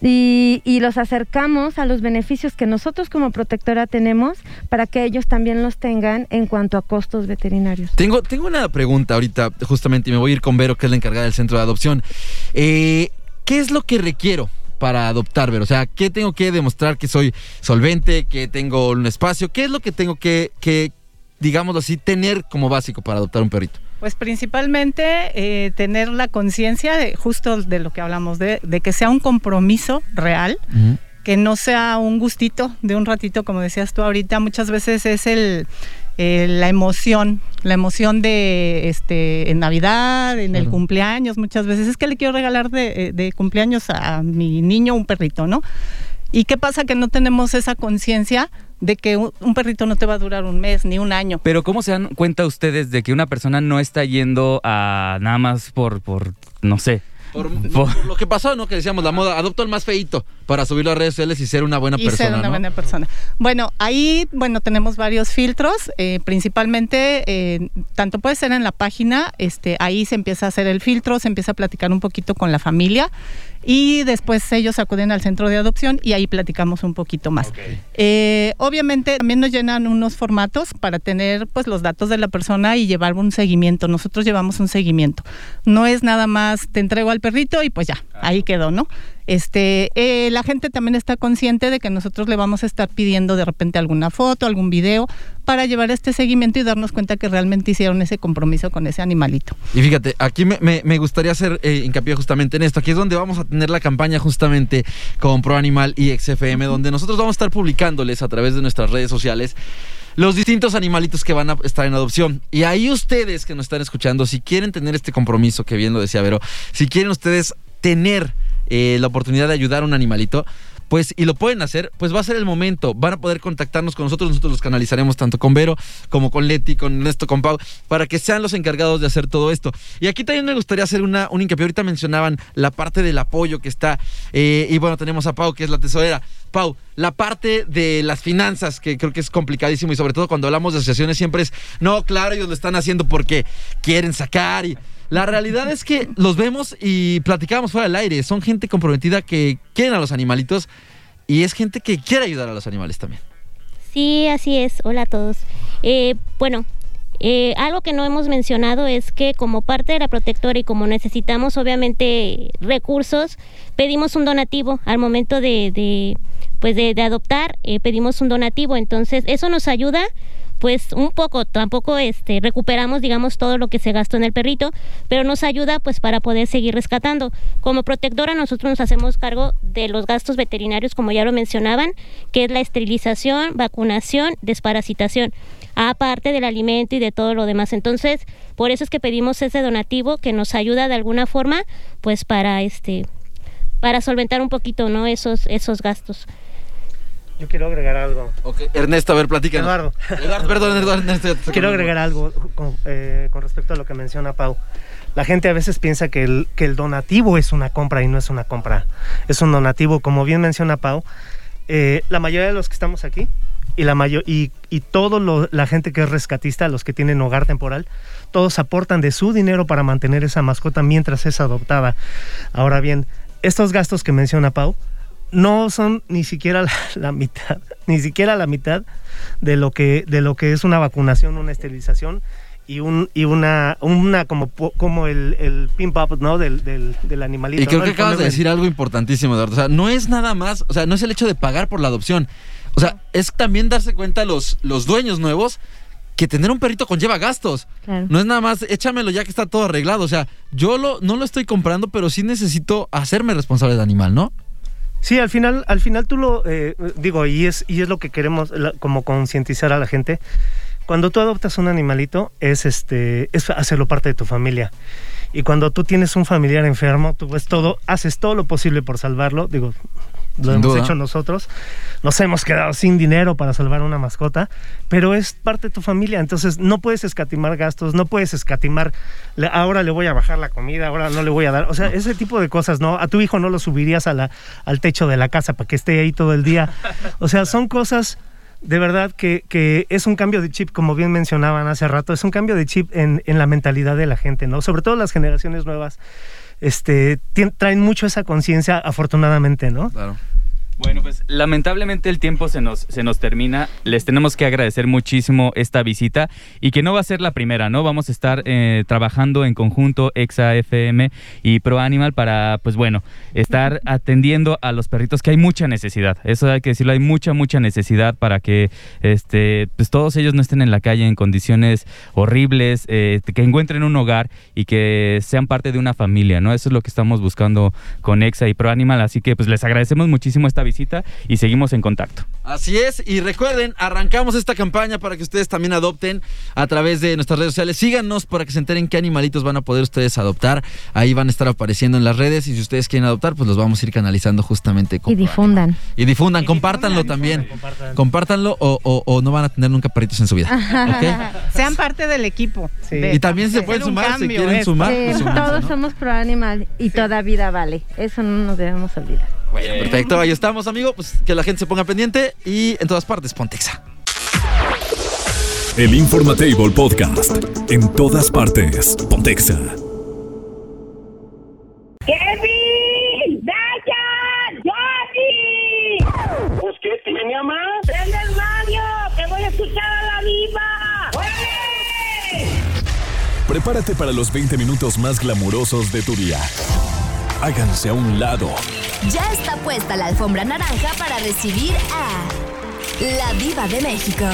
Y, y los acercamos a los beneficios que nosotros como protectora tenemos para que ellos también los tengan en cuanto a costos veterinarios. Tengo, tengo una pregunta ahorita, justamente, y me voy a ir con Vero, que es la encargada del centro de adopción. Eh, ¿Qué es lo que requiero para adoptar, Vero? O sea, ¿qué tengo que demostrar que soy solvente, que tengo un espacio? ¿Qué es lo que tengo que, que digámoslo así, tener como básico para adoptar un perrito? Pues principalmente eh, tener la conciencia de justo de lo que hablamos, de, de que sea un compromiso real, que no sea un gustito de un ratito, como decías tú ahorita, muchas veces es el, eh, la emoción, la emoción de este en Navidad, en el cumpleaños, muchas veces es que le quiero regalar de, de cumpleaños a mi niño un perrito, ¿no? ¿Y qué pasa que no tenemos esa conciencia de que un, un perrito no te va a durar un mes ni un año? Pero ¿cómo se dan cuenta ustedes de que una persona no está yendo a nada más por, por no sé? Por, <laughs> Por- por lo que pasó, ¿no? Que decíamos, la moda, adopto el más feito para subirlo a redes sociales y ser una buena y persona, ser una ¿no? buena persona. Bueno, ahí, bueno, tenemos varios filtros, eh, principalmente, eh, tanto puede ser en la página, este, ahí se empieza a hacer el filtro, se empieza a platicar un poquito con la familia y después ellos acuden al centro de adopción y ahí platicamos un poquito más. Eh, obviamente también nos llenan unos formatos para tener pues los datos de la persona y llevar un seguimiento. Nosotros llevamos un seguimiento. No es nada más te entrego al perrito y pues ya, ahí quedó, ¿no? Este, eh, la gente también está consciente de que nosotros le vamos a estar pidiendo de repente alguna foto, algún video para llevar este seguimiento y darnos cuenta que realmente hicieron ese compromiso con ese animalito. Y fíjate, aquí me, me- me gustaría hacer eh, hincapié justamente en esto. Aquí es donde vamos a tener la campaña justamente con Pro Animal y XFM, donde nosotros vamos a estar publicándoles a través de nuestras redes sociales los distintos animalitos que van a estar en adopción. Y ahí ustedes que nos están escuchando, si quieren tener este compromiso, que bien lo decía Vero, si quieren ustedes tener eh, la oportunidad de ayudar a un animalito, pues y lo pueden hacer, pues va a ser el momento. Van a poder contactarnos con nosotros, nosotros los canalizaremos tanto con Vero como con Leti, con Ernesto, con Pau, para que sean los encargados de hacer todo esto. Y aquí también me gustaría hacer una, un hincapié. Ahorita mencionaban la parte del apoyo que está, eh, y bueno, tenemos a Pau, que es la tesorera. Pau, la parte de las finanzas, que creo que es complicadísimo, y sobre todo cuando hablamos de asociaciones, siempre es, no, claro, ellos lo están haciendo porque quieren sacar y. La realidad es que los vemos y platicamos fuera del aire. Son gente comprometida que quieren a los animalitos y es gente que quiere ayudar a los animales también. Sí, así es. Hola a todos. Eh, bueno, eh, algo que no hemos mencionado es que como parte de la protectora y como necesitamos obviamente recursos, pedimos un donativo al momento de, de, pues de, de adoptar, eh, pedimos un donativo. Entonces eso nos ayuda pues un poco, tampoco este recuperamos digamos todo lo que se gastó en el perrito, pero nos ayuda pues para poder seguir rescatando. Como protectora nosotros nos hacemos cargo de los gastos veterinarios como ya lo mencionaban, que es la esterilización, vacunación, desparasitación, aparte del alimento y de todo lo demás. Entonces, por eso es que pedimos ese donativo que nos ayuda de alguna forma pues para este para solventar un poquito, ¿no? esos esos gastos. Yo quiero agregar algo. Ernesto, a ver, platícanos. Eduardo. Eduardo, perdón, Eduardo, Ernesto, Quiero agregar algo con, eh, con respecto a lo que menciona Pau. La gente a veces piensa que el, que el donativo es una compra y no es una compra. Es un donativo, como bien menciona Pau. eh, la mayoría de los que estamos aquí y la mayor y, y todo lo- la gente que es rescatista, los que tienen hogar temporal, todos aportan de su dinero para mantener esa mascota mientras es adoptada. Ahora bien, estos gastos que menciona Pau no son ni siquiera la, <laughs> la mitad, ni siquiera la mitad de lo que de lo que es una vacunación, una esterilización y un y una una como como el, el pimp up, ¿no? Del, del, del animalito. Y creo ¿no? que El acabas de decir algo importantísimo, Eduardo. O sea, no es nada más, o sea, no es el hecho de pagar por la adopción. O sea, es también darse cuenta los, los dueños nuevos que tener un perrito conlleva gastos. Claro. No es nada más, échamelo ya que está todo arreglado. O sea, yo lo, no lo estoy comprando, pero sí necesito hacerme responsable del animal, ¿no? Sí, al final, al final tú lo eh, digo, y es, y es lo que queremos como concientizar a la gente. Cuando tú adoptas un animalito, es este, es hacerlo parte de tu familia. Y cuando tú tienes un familiar enfermo, tú pues todo, haces todo lo posible por salvarlo. Digo, lo Sin hemos duda. hecho nosotros. Nos hemos quedado sin dinero para salvar una mascota, pero es parte de tu familia. Entonces no puedes escatimar gastos, no puedes escatimar. Ahora le voy a bajar la comida, ahora no le voy a dar. O sea, ese tipo de cosas, ¿no? A tu hijo no lo subirías a la, al techo de la casa para que esté ahí todo el día. O sea, son cosas de verdad que, que es un cambio de chip, como bien mencionaban hace rato, es un cambio de chip en, en la mentalidad de la gente, ¿no? Sobre todo las generaciones nuevas, este, traen mucho esa conciencia, afortunadamente, ¿no? Claro. Bueno, pues lamentablemente el tiempo se nos, se nos termina. Les tenemos que agradecer muchísimo esta visita y que no va a ser la primera, ¿no? Vamos a estar eh, trabajando en conjunto Exa FM y Pro Animal para, pues bueno, estar atendiendo a los perritos que hay mucha necesidad. Eso hay que decirlo, hay mucha, mucha necesidad para que este, pues todos ellos no estén en la calle en condiciones horribles, eh, que encuentren un hogar y que sean parte de una familia, ¿no? Eso es lo que estamos buscando con Exa y Pro Animal. Así que pues les agradecemos muchísimo esta visita y seguimos en contacto. Así es, y recuerden, arrancamos esta campaña para que ustedes también adopten a través de nuestras redes sociales. Síganos para que se enteren qué animalitos van a poder ustedes adoptar. Ahí van a estar apareciendo en las redes y si ustedes quieren adoptar, pues los vamos a ir canalizando justamente con Y difundan. Y difundan, compártanlo también. Compártanlo o, o- o no van a tener nunca perritos en su vida. <laughs> Sean parte del equipo. de- Y también se de pueden sumar, si quieren esto. sumar. Sí, pues todos ¿no? somos pro animal y toda vida vale. Eso no nos debemos olvidar. Bueno, perfecto, ahí estamos, amigo. Pues que la gente se ponga pendiente y en todas partes, Pontexa. El Informatable Podcast. En todas partes. Pontexa. ¡Kevin! ¡Dayan! ¡Johnny! Pues, ¿qué tiene, mamá? ¡Prende el radio! ¡Que voy a escuchar a la viva! ¡Órale! Prepárate para los 20 minutos más glamurosos de tu día. Háganse a un lado. Ya está puesta la alfombra naranja para recibir a la diva de México.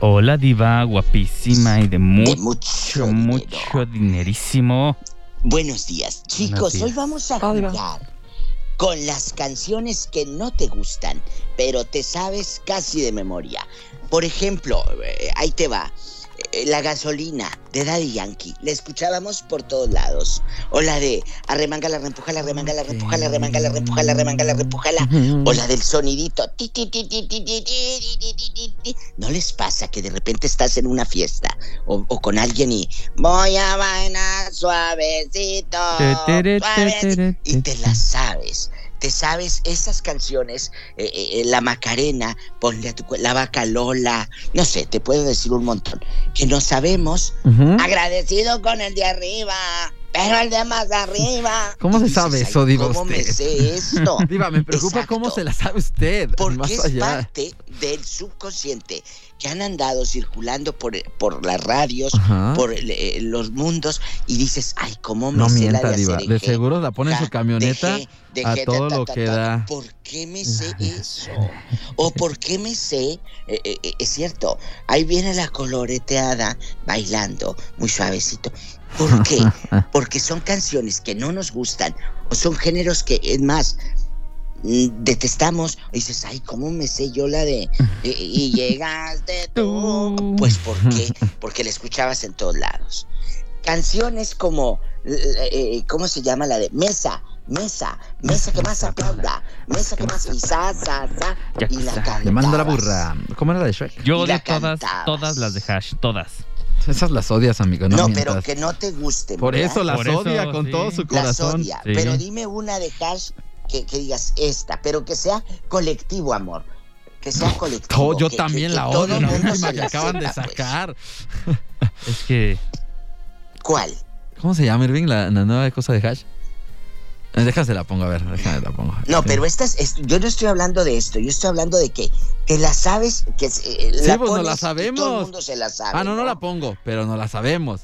Hola, diva, guapísima y de mucho, mucho mucho, dinerísimo. Buenos días, chicos. días. Hoy vamos a jugar con las canciones que no te gustan, pero te sabes casi de memoria. Por ejemplo, eh, ahí te va la gasolina de Daddy Yankee. La escuchábamos por todos lados. O la de arremanga la rempuja, la remanga la rempuja, la remanga la rempuja, la remanga la rempuja. O la del sonidito. ¿No les pasa que de repente estás en una fiesta o, con alguien y voy a bailar suavecito, suavecito, y te la sabes? Te sabes esas canciones, eh, eh, la Macarena, ponle a tu la vaca Lola, no sé, te puedo decir un montón. Que no sabemos, agradecido con el de arriba, pero el de más arriba. <laughs> ¿Cómo se sabe "Ay, eso, Diva, ¿Cómo me sé esto? <laughs> Diva, me preocupa cómo se la sabe usted. Porque más es parte del subconsciente que han andado circulando por, por las radios, Ajá. por eh, los mundos, y dices, ay, ¿cómo me No sé la mienta, de Diva. De seguro la pone en su camioneta dejé, dejé, a todo ta, lo ta, que da. ¿Por qué me sé eso? ¿O por qué me sé? eh, eh, eh, es cierto, ahí viene la coloreteada bailando muy suavecito. ¿Por qué? <laughs> Porque son canciones que no nos gustan o son géneros que, es más, detestamos. Y dices, ay, ¿cómo me sé yo la de... Y, y <laughs> llegaste tú. Pues ¿por qué? Porque la escuchabas en todos lados. Canciones como, eh, ¿cómo se llama la de Mesa? Mesa, mesa que más aplauda, mesa que más y sa, sa, sa, y la cantabas. Le manda la burra. ¿Cómo era la de Shrek? Yo odio todas, cantabas. todas las de Hash, todas. Esas las odias, amigo. No, No, pero que no te gusten. Por ¿verdad? eso las Por eso, odia con sí. todo su Las corazón. odia. Sí. Pero dime una de Hash que, que digas esta, pero que sea colectivo, amor. Que sea colectivo. Yo que- también que- la que odio, la mundo última que acaban de pues. sacar. Es que ¿Cuál? ¿Cómo se llama, Irving, la, la nueva cosa de Hash? Eh, Déjase la pongo, a ver, déjame la pongo. No, Sí. pero estas, es- yo no estoy hablando de esto, yo estoy hablando de que, que la sabes, que eh, Sí, la pues no la y sabemos. todo el mundo se la sabe. Ah, no, no la pongo, pero no la sabemos.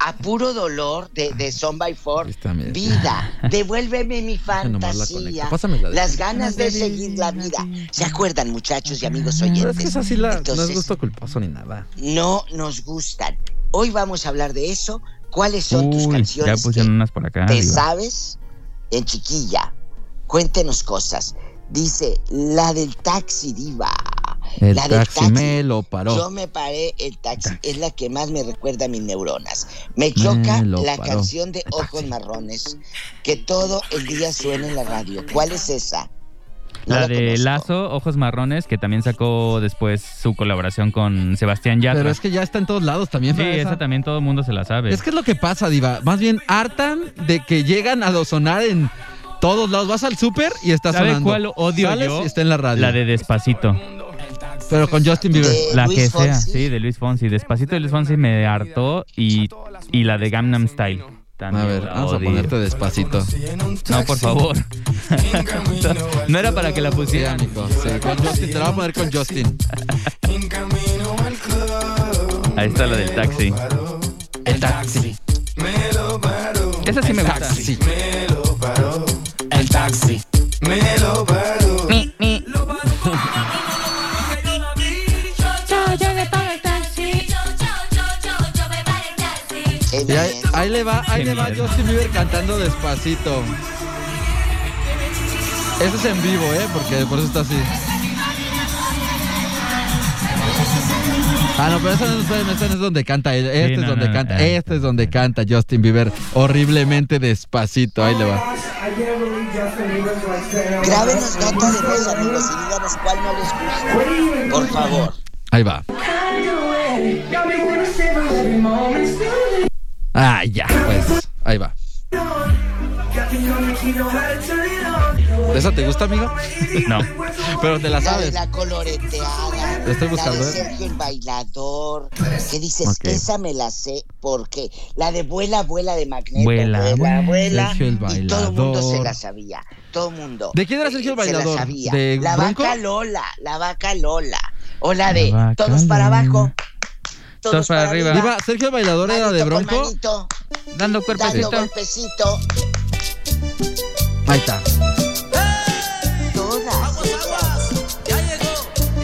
A puro dolor de, de Son by Four. Vida, <laughs> devuélveme mi la fantasía. de- Las ganas de seguir la vida. ¿Se acuerdan, muchachos y amigos oyentes? Pero es que es así, la, no es gusto culposo ni nada. no nos gustan. Hoy vamos a hablar de eso. ¿Cuáles son tus Uy, ya canciones pusieron unas por acá. que te sabes en chiquilla? Cuéntenos cosas. Dice, la del taxi diva. El la del taxi me lo paró. Yo me paré el taxi. Es la que más me recuerda a mis neuronas. Me choca Me la paró. canción de Ojos Marrones. Que todo el día suena en la radio. ¿Cuál es esa? No La la de conozco. Lazo, Ojos Marrones, que también sacó después su colaboración con Sebastián Yatra. Pero es que ya está en todos lados también. Sí, esa también todo el mundo se la sabe. Es que es lo que pasa, Diva. Más bien hartan de que llegan a sonar en todos lados. Vas al súper y está ¿Sabe sonando. cuál odio Sales yo? y está en la radio. La de Despacito. Pero con Justin Bieber. De La Luis que sea, Fonsi. sí, de Luis Fonsi. Despacito de Luis Fonsi me hartó y, y la de Gangnam Style. También A ver, vamos a ponerte despacito. No, por favor. <laughs> no era para que la Sí, pusieran. amigo. Sí, con Justin. Te la voy a poner con Justin. Ahí está la del taxi. El taxi. Esa sí me gusta. Taxi. El taxi me lo le va, ahí Qué le va. Justin Bieber cantando despacito. Eso es en vivo, ¿eh? Porque por eso está así. Ah, no, pero eso no, es- donde canta él. Este no, es donde no, canta. este es donde canta Justin Bieber horriblemente despacito. Ahí le va. Grábenos nota de voz, amigos, y díganos cuál no les gusta. Por favor. Ahí va. Ah, ya, pues. Ahí va. ¿Esa te gusta, amigo? No. Pero te la La de sabes. la coloreteada. La estoy buscando, La ¿eh? de Sergio el bailador. ¿Qué dices? Esa me la sé. ¿Por qué? La de vuela, vuela de magneto. Vuela, Vuela. Sergio el Y todo el mundo se bailador. la sabía. Todo el mundo. ¿De quién era Sergio el eh, se la bailador? sabía. ¿De la Bronco? vaca Lola. La vaca Lola. O la de todos para Lola. Abajo. Todos para arriba. Diva, Sergio el bailador era de Manito Bronco. manito. Dando cuerpecito. Dando golpecito. Ahí está.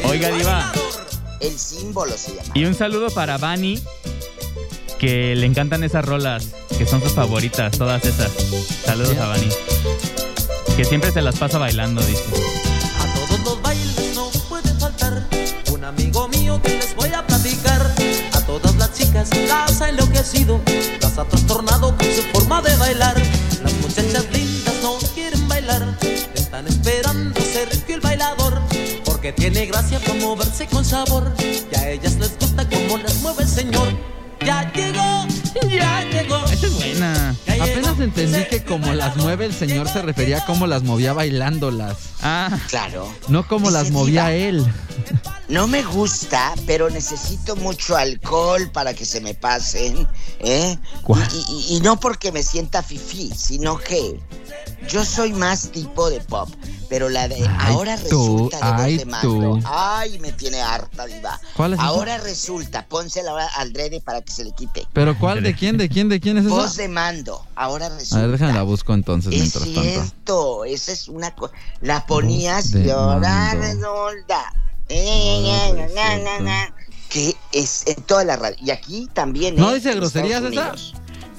Oiga, Diva. El símbolo se llama. Y un saludo para Vani, que le encantan esas rolas, que son sus favoritas, todas esas. Saludos a Vani. Que siempre se las pasa bailando, dice. A todos los bailes no puede faltar un amigo mío que les voy a chicas las ha enloquecido, las ha trastornado con su forma de bailar. Las muchachas lindas no quieren bailar, están esperando ser fiel bailador. Porque tiene gracia para moverse con sabor, y a ellas les gusta como las mueve el señor. Ya llegó, ya llegó. Esa es buena. Apenas entendí que como las mueve el señor se refería a cómo las movía bailándolas. Ah, Claro. No como las movía Diva. él. No me gusta, pero necesito mucho alcohol para que se me pasen, ¿eh? ¿Cuál? Y, y- y no porque me sienta fifí, sino que yo soy más tipo de pop, pero la de Ay, ahora tú, resulta de voz ay, de mando. tú. Ay, me tiene harta, diva. ¿Cuál es esa? Ahora resulta, pónsela ahora al drede para que se le quite. ¿Pero cuál? ¿De quién? ¿De quién? ¿De quién es Voz esa? de mando, ahora A resulta. ver, déjame la busco entonces Es mientras tanto. cierto, esa es una cosa. La ponías y ahora resulta. Que es en toda la radio. Y aquí también. ¿No ¿eh? dice en groserías esa?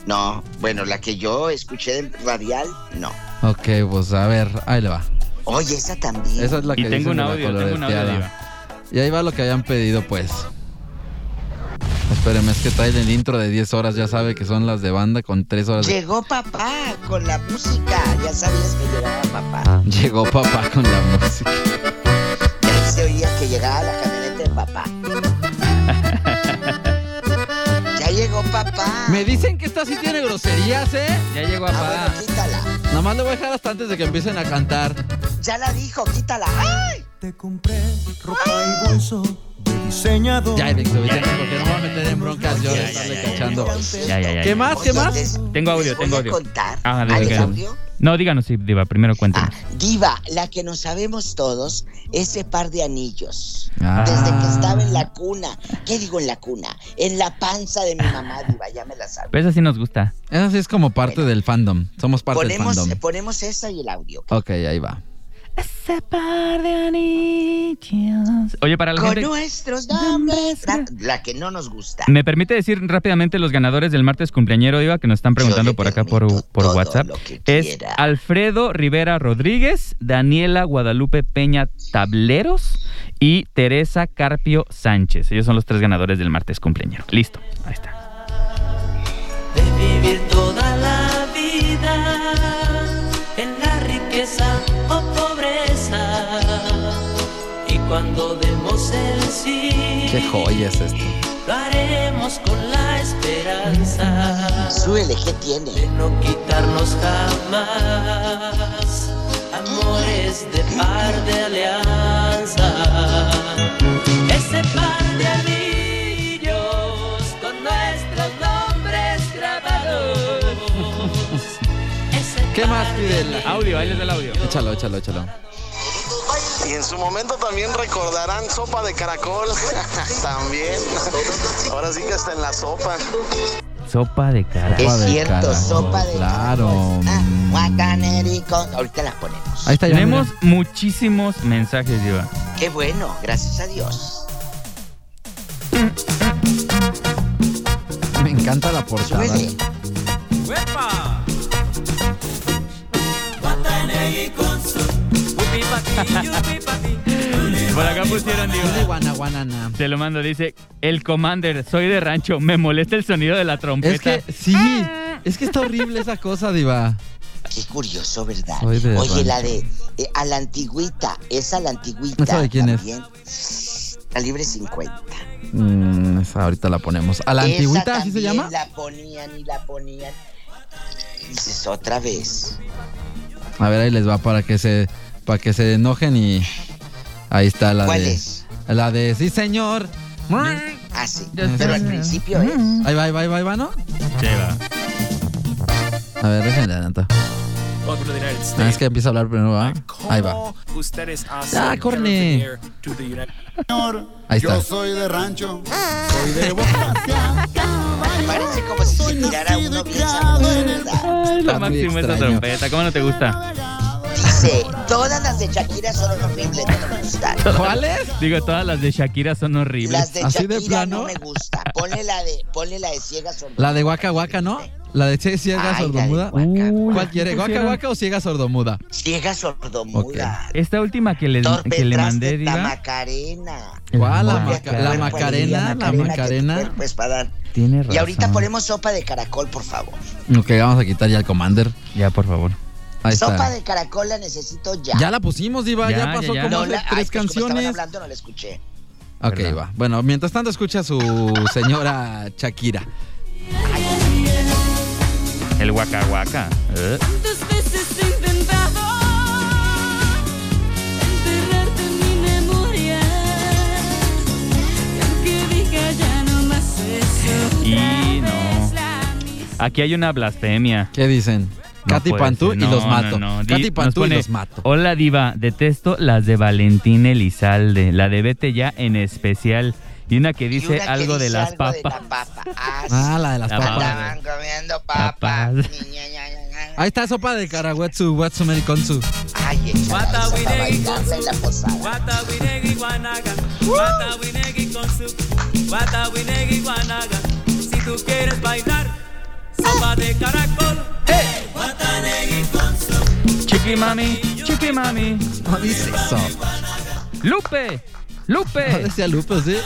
No, bueno, la que yo escuché del radial, no. Ok, pues a ver, ahí le va. Oye, esa también. Esa es la que y tengo un audio, tengo un audio. Y ahí va lo que habían pedido, pues. Espéreme, es que trae el intro de 10 horas, ya sabe que son las de banda con 3 horas. de- Llegó papá con la música. Ya sabías que llegaba papá. Llegó papá con la música. Llegaba la camioneta de papá. <laughs> ya llegó papá. Me dicen que esta sí tiene groserías, ¿eh? Ya llegó Ah, papá. bueno, quítala. Nada más le voy a dejar hasta antes de que empiecen a cantar. Ya la dijo, quítala. ¡Ay! Te compré ropa y bolso diseñador. Ya, Alex, porque no me voy a meter en broncas yo de Ya, estarle cachando. Ya, ya, ya. ¿Qué más? ¿Qué más? Tengo audio, tengo audio. contar. Ah, ¿Ah, de- ¿el de- audio? No, díganos, sí, Diva, primero cuéntenos. Ah, Diva, la que nos sabemos todos, ese par de anillos. Ah. Desde que estaba en la cuna. ¿Qué digo en la cuna? En la panza de mi mamá, Diva, ya me la sabes. Pero esa sí nos gusta. Esa sí es como parte del fandom. Somos parte Ponemos, del fandom. ponemos esa y el audio. Ok, ahí va. Ese par de anillos. Oye, para la Con gente. nuestros nombres. La, la que no nos gusta. ¿Me permite decir rápidamente los ganadores del martes cumpleañero, Diva, que nos están preguntando por acá por, por WhatsApp? Es. Alfredo Rivera Rodríguez, Daniela Guadalupe Peña Tableros y Teresa Carpio Sánchez. Ellos son los tres ganadores del martes cumpleañero. Listo, ahí está. de vivir toda cuando demos el sí, Qué joya es esto. lo haremos con la esperanza Súbele, ¿qué de tiene? no quitarnos jamás amores de par de alianza. Ese par de anillos con nuestros nombres grabados. Ese ¿Qué más pide de la- Audio, ahí les el audio. Échalo, échalo, échalo. Y en su momento también recordarán sopa de caracol. <laughs> también. Ahora sí que está en la sopa. Sopa de cara. Es cierto, caracol, sopa de claro. caracol. Ah, guacanerico. Ahorita las ponemos. Ahí está ya. Tenemos mira. muchísimos mensajes, Diva. Qué bueno, gracias a Dios. Me encanta la portada. Súbele. Por acá pusieron, guanaguanana. Te lo mando, dice, el Commander, soy de rancho, me molesta el sonido de la trompeta. Es que, sí, es que está horrible esa cosa, Diva. Qué curioso, ¿verdad? Soy de Oye, la de eh, a la antigüita, esa a la antigüita. ¿Esa de quién es? Calibre 50. Mm, esa ahorita la ponemos. ¿A la Esa antigüita así se llama? La ponían y la ponían. Y dices otra vez. A ver, ahí les va para que se para que se enojen y ahí está la ¿Cuál de es? la de sí, señor. Ah, sí. Pero al principio es. Ahí va, ahí va, ahí va, ahí va, ¿no? Sí, va. A ver, déjenle adelantar. Welcome to the United States. Ah, es que empieza a hablar primero, ¿va? Ahí va. Ustedes the United Ahí está. Yo soy de rancho, soy de Bocacia. <laughs> Parece como si se tirara uno bien. Ay, lo máximo esa trompeta. ¿Cómo no te gusta? Dice, todas las de Shakira son horribles, no me gustan. ¿Cuáles? Digo, todas las de Shakira son horribles. Las de ¿Así de Shakira plano? no me gustan. Ponle la de, ponle la de ciega sordomuda. La de Waka Waka, ¿no? La de ciega Ay, la de sordomuda. Waka. ¿Cuál quiere? ¿Waka pusieron? Waka o ciega sordomuda? Ciega sordomuda. Esta última que le, Torpe que le mandé, la Diva. Macarena. ¿Cuál? La, maca- la Macarena, la Macarena. cuerpo es para dar. Tiene razón. Y ahorita ponemos sopa de caracol, por favor. Ok, vamos a quitar ya el Commander. Ya, por favor. Ahí Sopa está. de caracol la necesito ya. Ya la pusimos, Diva. Ya, Ya, pasó ya, ya. como No, la- ay, tres estaban canciones. hablando, no la escuché. Ok, Perdón. va. Bueno, mientras tanto escucha a su <laughs> señora Shakira. El Waka Waka. Eh. ¿Cuántas veces he intentado enterrarte en mi memoria? Y aunque diga ya no. Aquí hay una blasfemia. ¿Qué dicen? Katy Pantú y los mato. no. Katy Pantú pone, y los mato. Hola Diva, detesto las de Valentín Elizalde, la de Vete ya en especial. Y una que dice una que algo de las algo de papas. la papa. <laughs> Ah. Ah, la de las La papas. Estaban comiendo papas. Ahí está sopa de Karawetsu, Watsumeri Konsu. Ay, la posada. Watawinegi Guanaga, Watawinegi con su Watawinegi Guanaga. Si tú quieres bailar, sopa de caracol. Hey, Watanegi con su Chiqui mami, chiqui mami. No dice eso. Lupe, No Lupe. decía Lupe, ¿sí?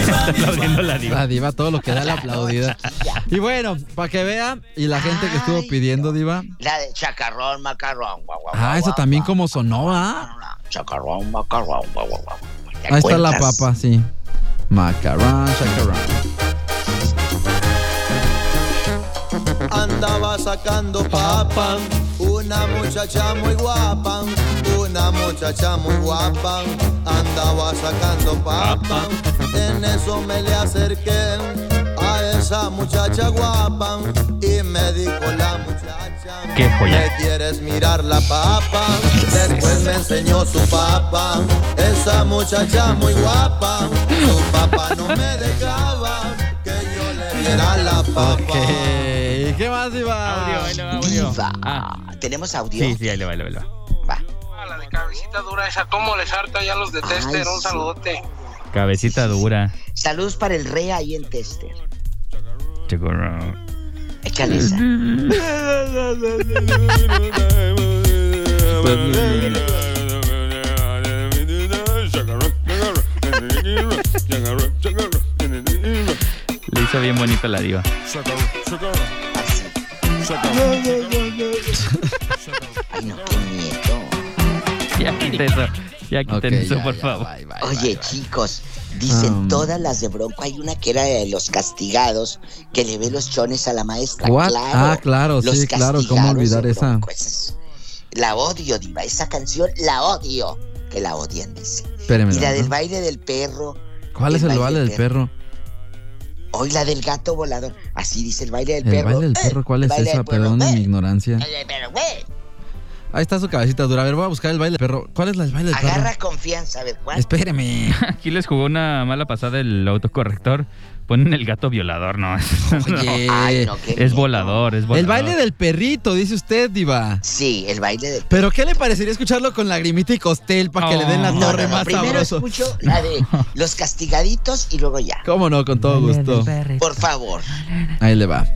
Está aplaudiendo la La Diva. diva, todo lo que da la aplaudida. Y bueno, para que vean, y la gente que estuvo pidiendo, diva. La de chacarrón, macarrón. guau, guau, Ah, guau, eso también guau. como sonó, ¿ah? Chacarrón, macarrón, guau, guau, guau. ¿Te Ahí está la papa, sí. Macarón, chacarón. Andaba sacando papa, una muchacha muy guapa, una muchacha muy guapa, andaba sacando papa, en eso me le acerqué esa muchacha guapa y me dijo la muchacha, Qué joya. ¿me quieres mirar la papa? Después me enseñó su papa, esa muchacha muy guapa, su papá no me dejaba que yo le diera la papa. Ok. ¿Y qué más, diva? Audio, ahí le va audio. Ah, ¿Tenemos audio? sí, sí, ahí le va, ahí le va. Va. La de cabecita dura esa, ¿cómo les harta ya los de Tester? Ay, Un sí. saludote. Cabecita dura. Saludos para el rey ahí en Tester. Échale esa. Le hizo bien bonito la Diva. Ay, no, qué miedo. Ya quiten eso. Ya eso, ya, por ya, favor. bye, bye, Oye, bye, bye. chicos, dicen Um. todas las de Bronco. Hay una que era de los castigados, que le ve los chones a la maestra. What? Claro, Ah, claro, los sí, claro, ¿cómo olvidar esa? Es- La odio, Diva. Esa canción la odio. Que la odian, dice. Espéreme. Y la del baile del perro. ¿Cuál es el baile del perro? Hoy la del gato volador. Así dice el baile del El perro. baile del Eh, perro, ¿cuál el es esa? Perdón eh, mi ignorancia. el eh. Ahí está su cabecita dura. A ver, voy a buscar el baile del perro. ¿Cuál es la- el baile del perro? Agarra confianza, a ver, ¿cuál? Espéreme. <laughs> Aquí les jugó una mala pasada el autocorrector. Ponen el gato violador, no. <laughs> Oye. Ay, no, qué Es miedo. volador, es volador. El baile del perrito, dice usted, Diva. Sí, el baile del Pero ¿qué le parecería escucharlo con lagrimita y costel para que le den la. No, torre no, no, más Primero sabroso? escucho la de <laughs> los castigaditos y luego ya. ¿Cómo no? Con todo gusto. Por favor. Ahí le va.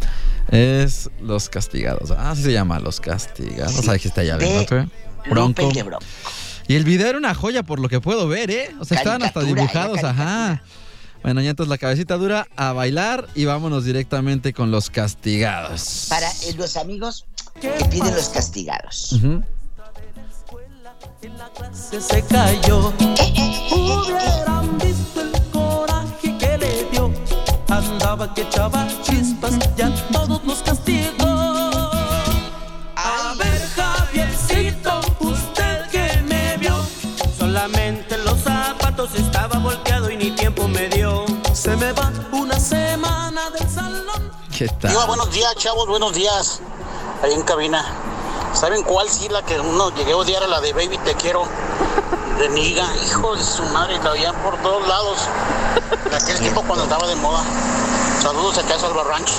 Es Los Castigados. Ah, así se llama, Los Castigados. Sí. Sabes que está adentro, ¿eh? Bronco. De Bronco. Y el video era una joya por lo que puedo ver, ¿eh? O sea, estaban hasta dibujados, ajá. Bueno, ya entonces la cabecita dura a bailar y vámonos directamente con los castigados. Para eh, los amigos que piden los castigados. Ujú. se, se cayó. Hubieran visto el Andaba que echaba chispas, ya todos los castigó. A ver, Javiercito, usted que me vio. Solamente los zapatos estaba volteado y ni tiempo me dio. Se me va una semana del salón. ¿Qué tal? Diva, buenos días, chavos, buenos días. Ahí en cabina. ¿Saben cuál sí la que uno llegué a odiar a la de Baby Te Quiero? De Niga, hijo de su madre, la oían por todos lados. En aquel tiempo cuando andaba de moda. Saludos acá a Salva Ranch.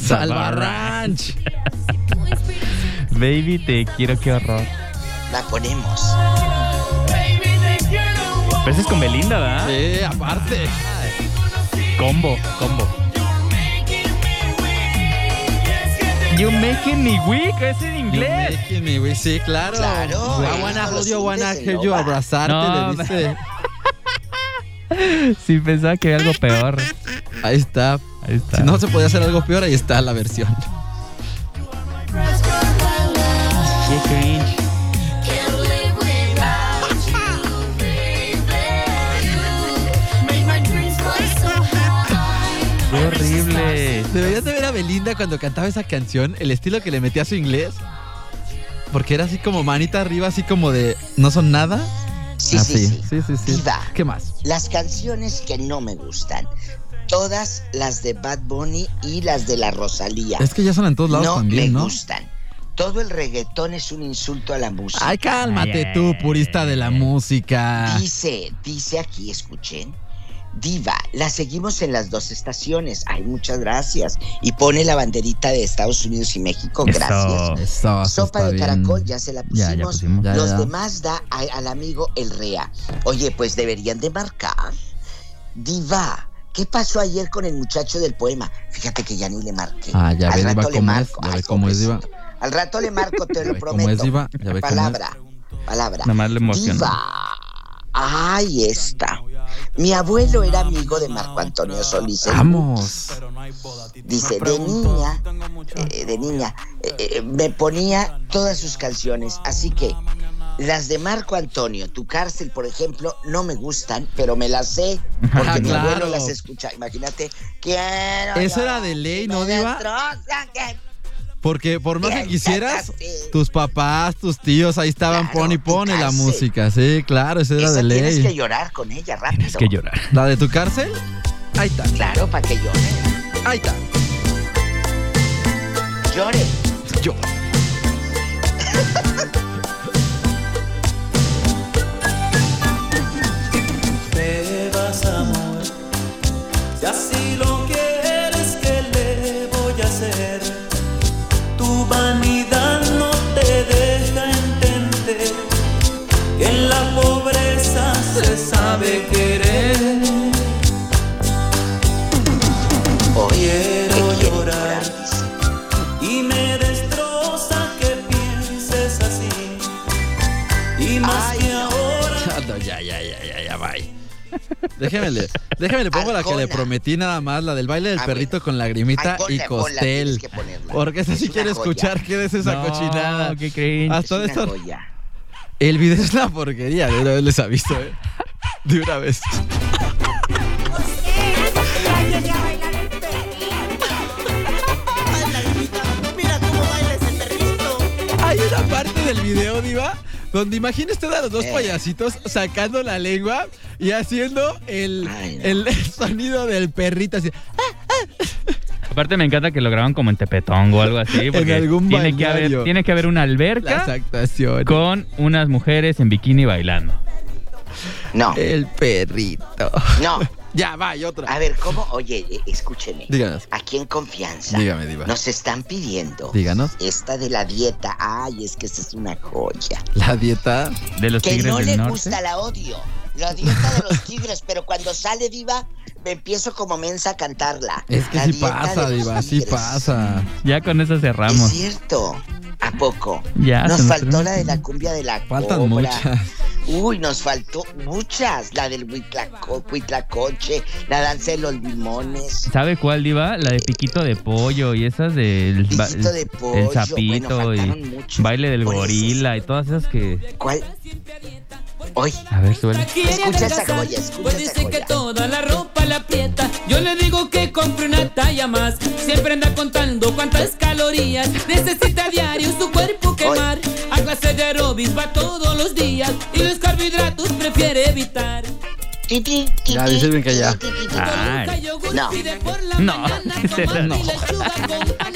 Salva Ranch. Baby, te quiero, qué horror. La ponemos. Pero es con Belinda, ¿verdad? Sí, aparte. Combo, combo. You making me weak, es en inglés. You making me weak, Sí, claro. Claro, I wanna hold you, wanna sigues en hear you, abrazarte, No, le dice. <laughs> Sí, pensaba que era algo peor. Ahí está. Ahí está. Si no se podía hacer algo peor, ahí está la versión. Qué cringe. Qué horrible. Deberías de Belinda cuando cantaba esa canción, el estilo que le metía a su inglés. Porque era así como manita arriba, así como de no son nada. Sí, Así. sí, sí. sí, sí, sí. Diva. ¿Qué más? Las canciones que no me gustan. Todas las de Bad Bunny y las de la Rosalía. Es que ya son en todos lados no también, me ¿no? gustan. Todo el reggaetón es un insulto a la música. Ay, cálmate tú, purista de la música. Dice, dice aquí, escuchen. Diva, la seguimos en las dos estaciones. Ay, muchas gracias. Y pone la banderita de Estados Unidos y México. Gracias. Eso, eso Sopa de bien. caracol, ya se la pusimos. Ya, ya pusimos. Ya, Los demás da a- al amigo el REA. Oye, pues deberían de marcar. Diva, ¿qué pasó ayer con el muchacho del poema? Fíjate que ya ni le marqué. Ah, ya Al Diva, rato le cómo es. marco. Ya cómo es, Diva. Al rato le marco, te <laughs> lo ve cómo prometo. es, Diva. Ya ve cómo es. palabra, palabra. Nada más le emociona. Diva. Ay, está. Mi abuelo era amigo de Marco Antonio Solís. Vamos. Dice, de niña, eh, de niña, eh, eh, me ponía todas sus canciones, así que las de Marco Antonio, Tu cárcel, por ejemplo, no me gustan, pero me las sé, <laughs> porque Ah, mi claro. abuelo las escucha. Imagínate, quiero. Eso era de ley, ¿no, Diva? Porque por más que quisieras, tus papás, tus tíos, ahí estaban, Claro, pone y pone la música. Sí, claro, esa era Esa de tienes que ley. llorar con ella rápido. Tienes que llorar. ¿La de tu cárcel? Ahí está. Claro, para que llore. Ahí está. Llore. Yo. <laughs> sabe querer. Quiero llorar y me destroza que pienses así y más que ahora. Ah, <laughs> no, ya, ya, ya, ya, ya, bye. Déjeme le, déjeme le pongo la que le prometí nada más, la del baile del A perrito ver. con lagrimita Ay, y costel. Porque esa sí Es quiere joya. escuchar qué es esa No, cochinada. qué cringe. Hasta de Es una esto. joya. El video es una porquería, de una vez les aviso, ¿eh? De una vez. Mira cómo baila ese perrito. Hay una parte del video, Diva, donde imagina usted a los dos Eh. payasitos sacando la lengua y haciendo el, el sonido del perrito así. Aparte me encanta que lo graban como en Tepetón o algo así. <laughs> Porque algún tiene que, haber, tiene que haber una Las alberca actuaciones. con unas mujeres en bikini bailando. No, El perrito. no. <laughs> Ya, va, y otra. A ver, ¿cómo? Oye, eh, escúcheme. Díganos. Aquí en confianza. Dígame, Diva. Nos están pidiendo. Díganos. Esta de la dieta. Ay, es que esa es una joya. La dieta. De los Que tigres no del le norte. gusta, la odio. La dieta de los tigres, <laughs> pero cuando sale diva, me empiezo como mensa a cantarla. Es que La sí dieta pasa, Diva, sí pasa. Ya con eso Es cerramos. cierto. ¿A poco? Ya, nos faltó la de la cumbia de la Faltan cobra. muchas. Uy, nos faltó muchas. La del huitlaco- huitlacoche, la danza de los limones. ¿Sabe cuál, Diva? La de piquito de pollo y esas del Piquito de pollo, el sapito y baile del Por eso gorila y todas esas que... ¿Cuál? Hoy. A ver, suele. Escucha esa joya, escucha Pues esa dice que toda la ropa la aprieta. Yo le digo que compre una talla más. Siempre anda contando cuántas calorías necesita a diario su cuerpo quemar. A clase de aerobics va todos los días y los carbohidratos prefiere evitar. Ya, dice bien que ya. Ay. No. No. <laughs> No.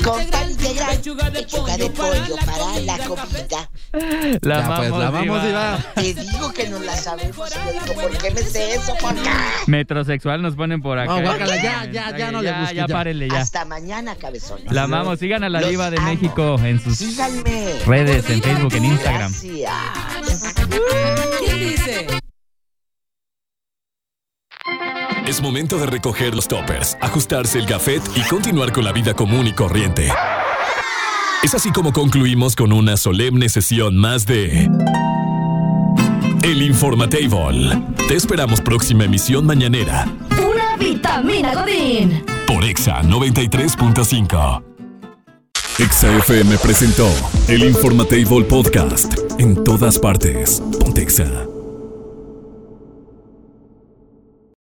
Con pan integral, lechuga de pollo para la comida. La Ya, pues, la Diva. Diva. Te digo que no la sabemos. Y yo digo, ¿por qué me sé eso? ¿Por qué? Metrosexual nos ponen por acá. No, guácala, ya, ya, ya no le Ya, busques, ya ya. párenle ya. Hasta mañana, cabezones. La amamos. Sigan a la Los Diva de amo. México en sus Síganme. redes, en Facebook, en Instagram. Gracias. ¿Quién dice? Es momento de recoger los toppers, ajustarse el gafet y continuar con la vida común y corriente. Es así como concluimos con una solemne sesión más de El Informatable. Te esperamos próxima emisión mañanera Pura vitamina Godín. por Exa 93.5. Exa FM presentó El Informatable Podcast. En todas partes. Pontexa.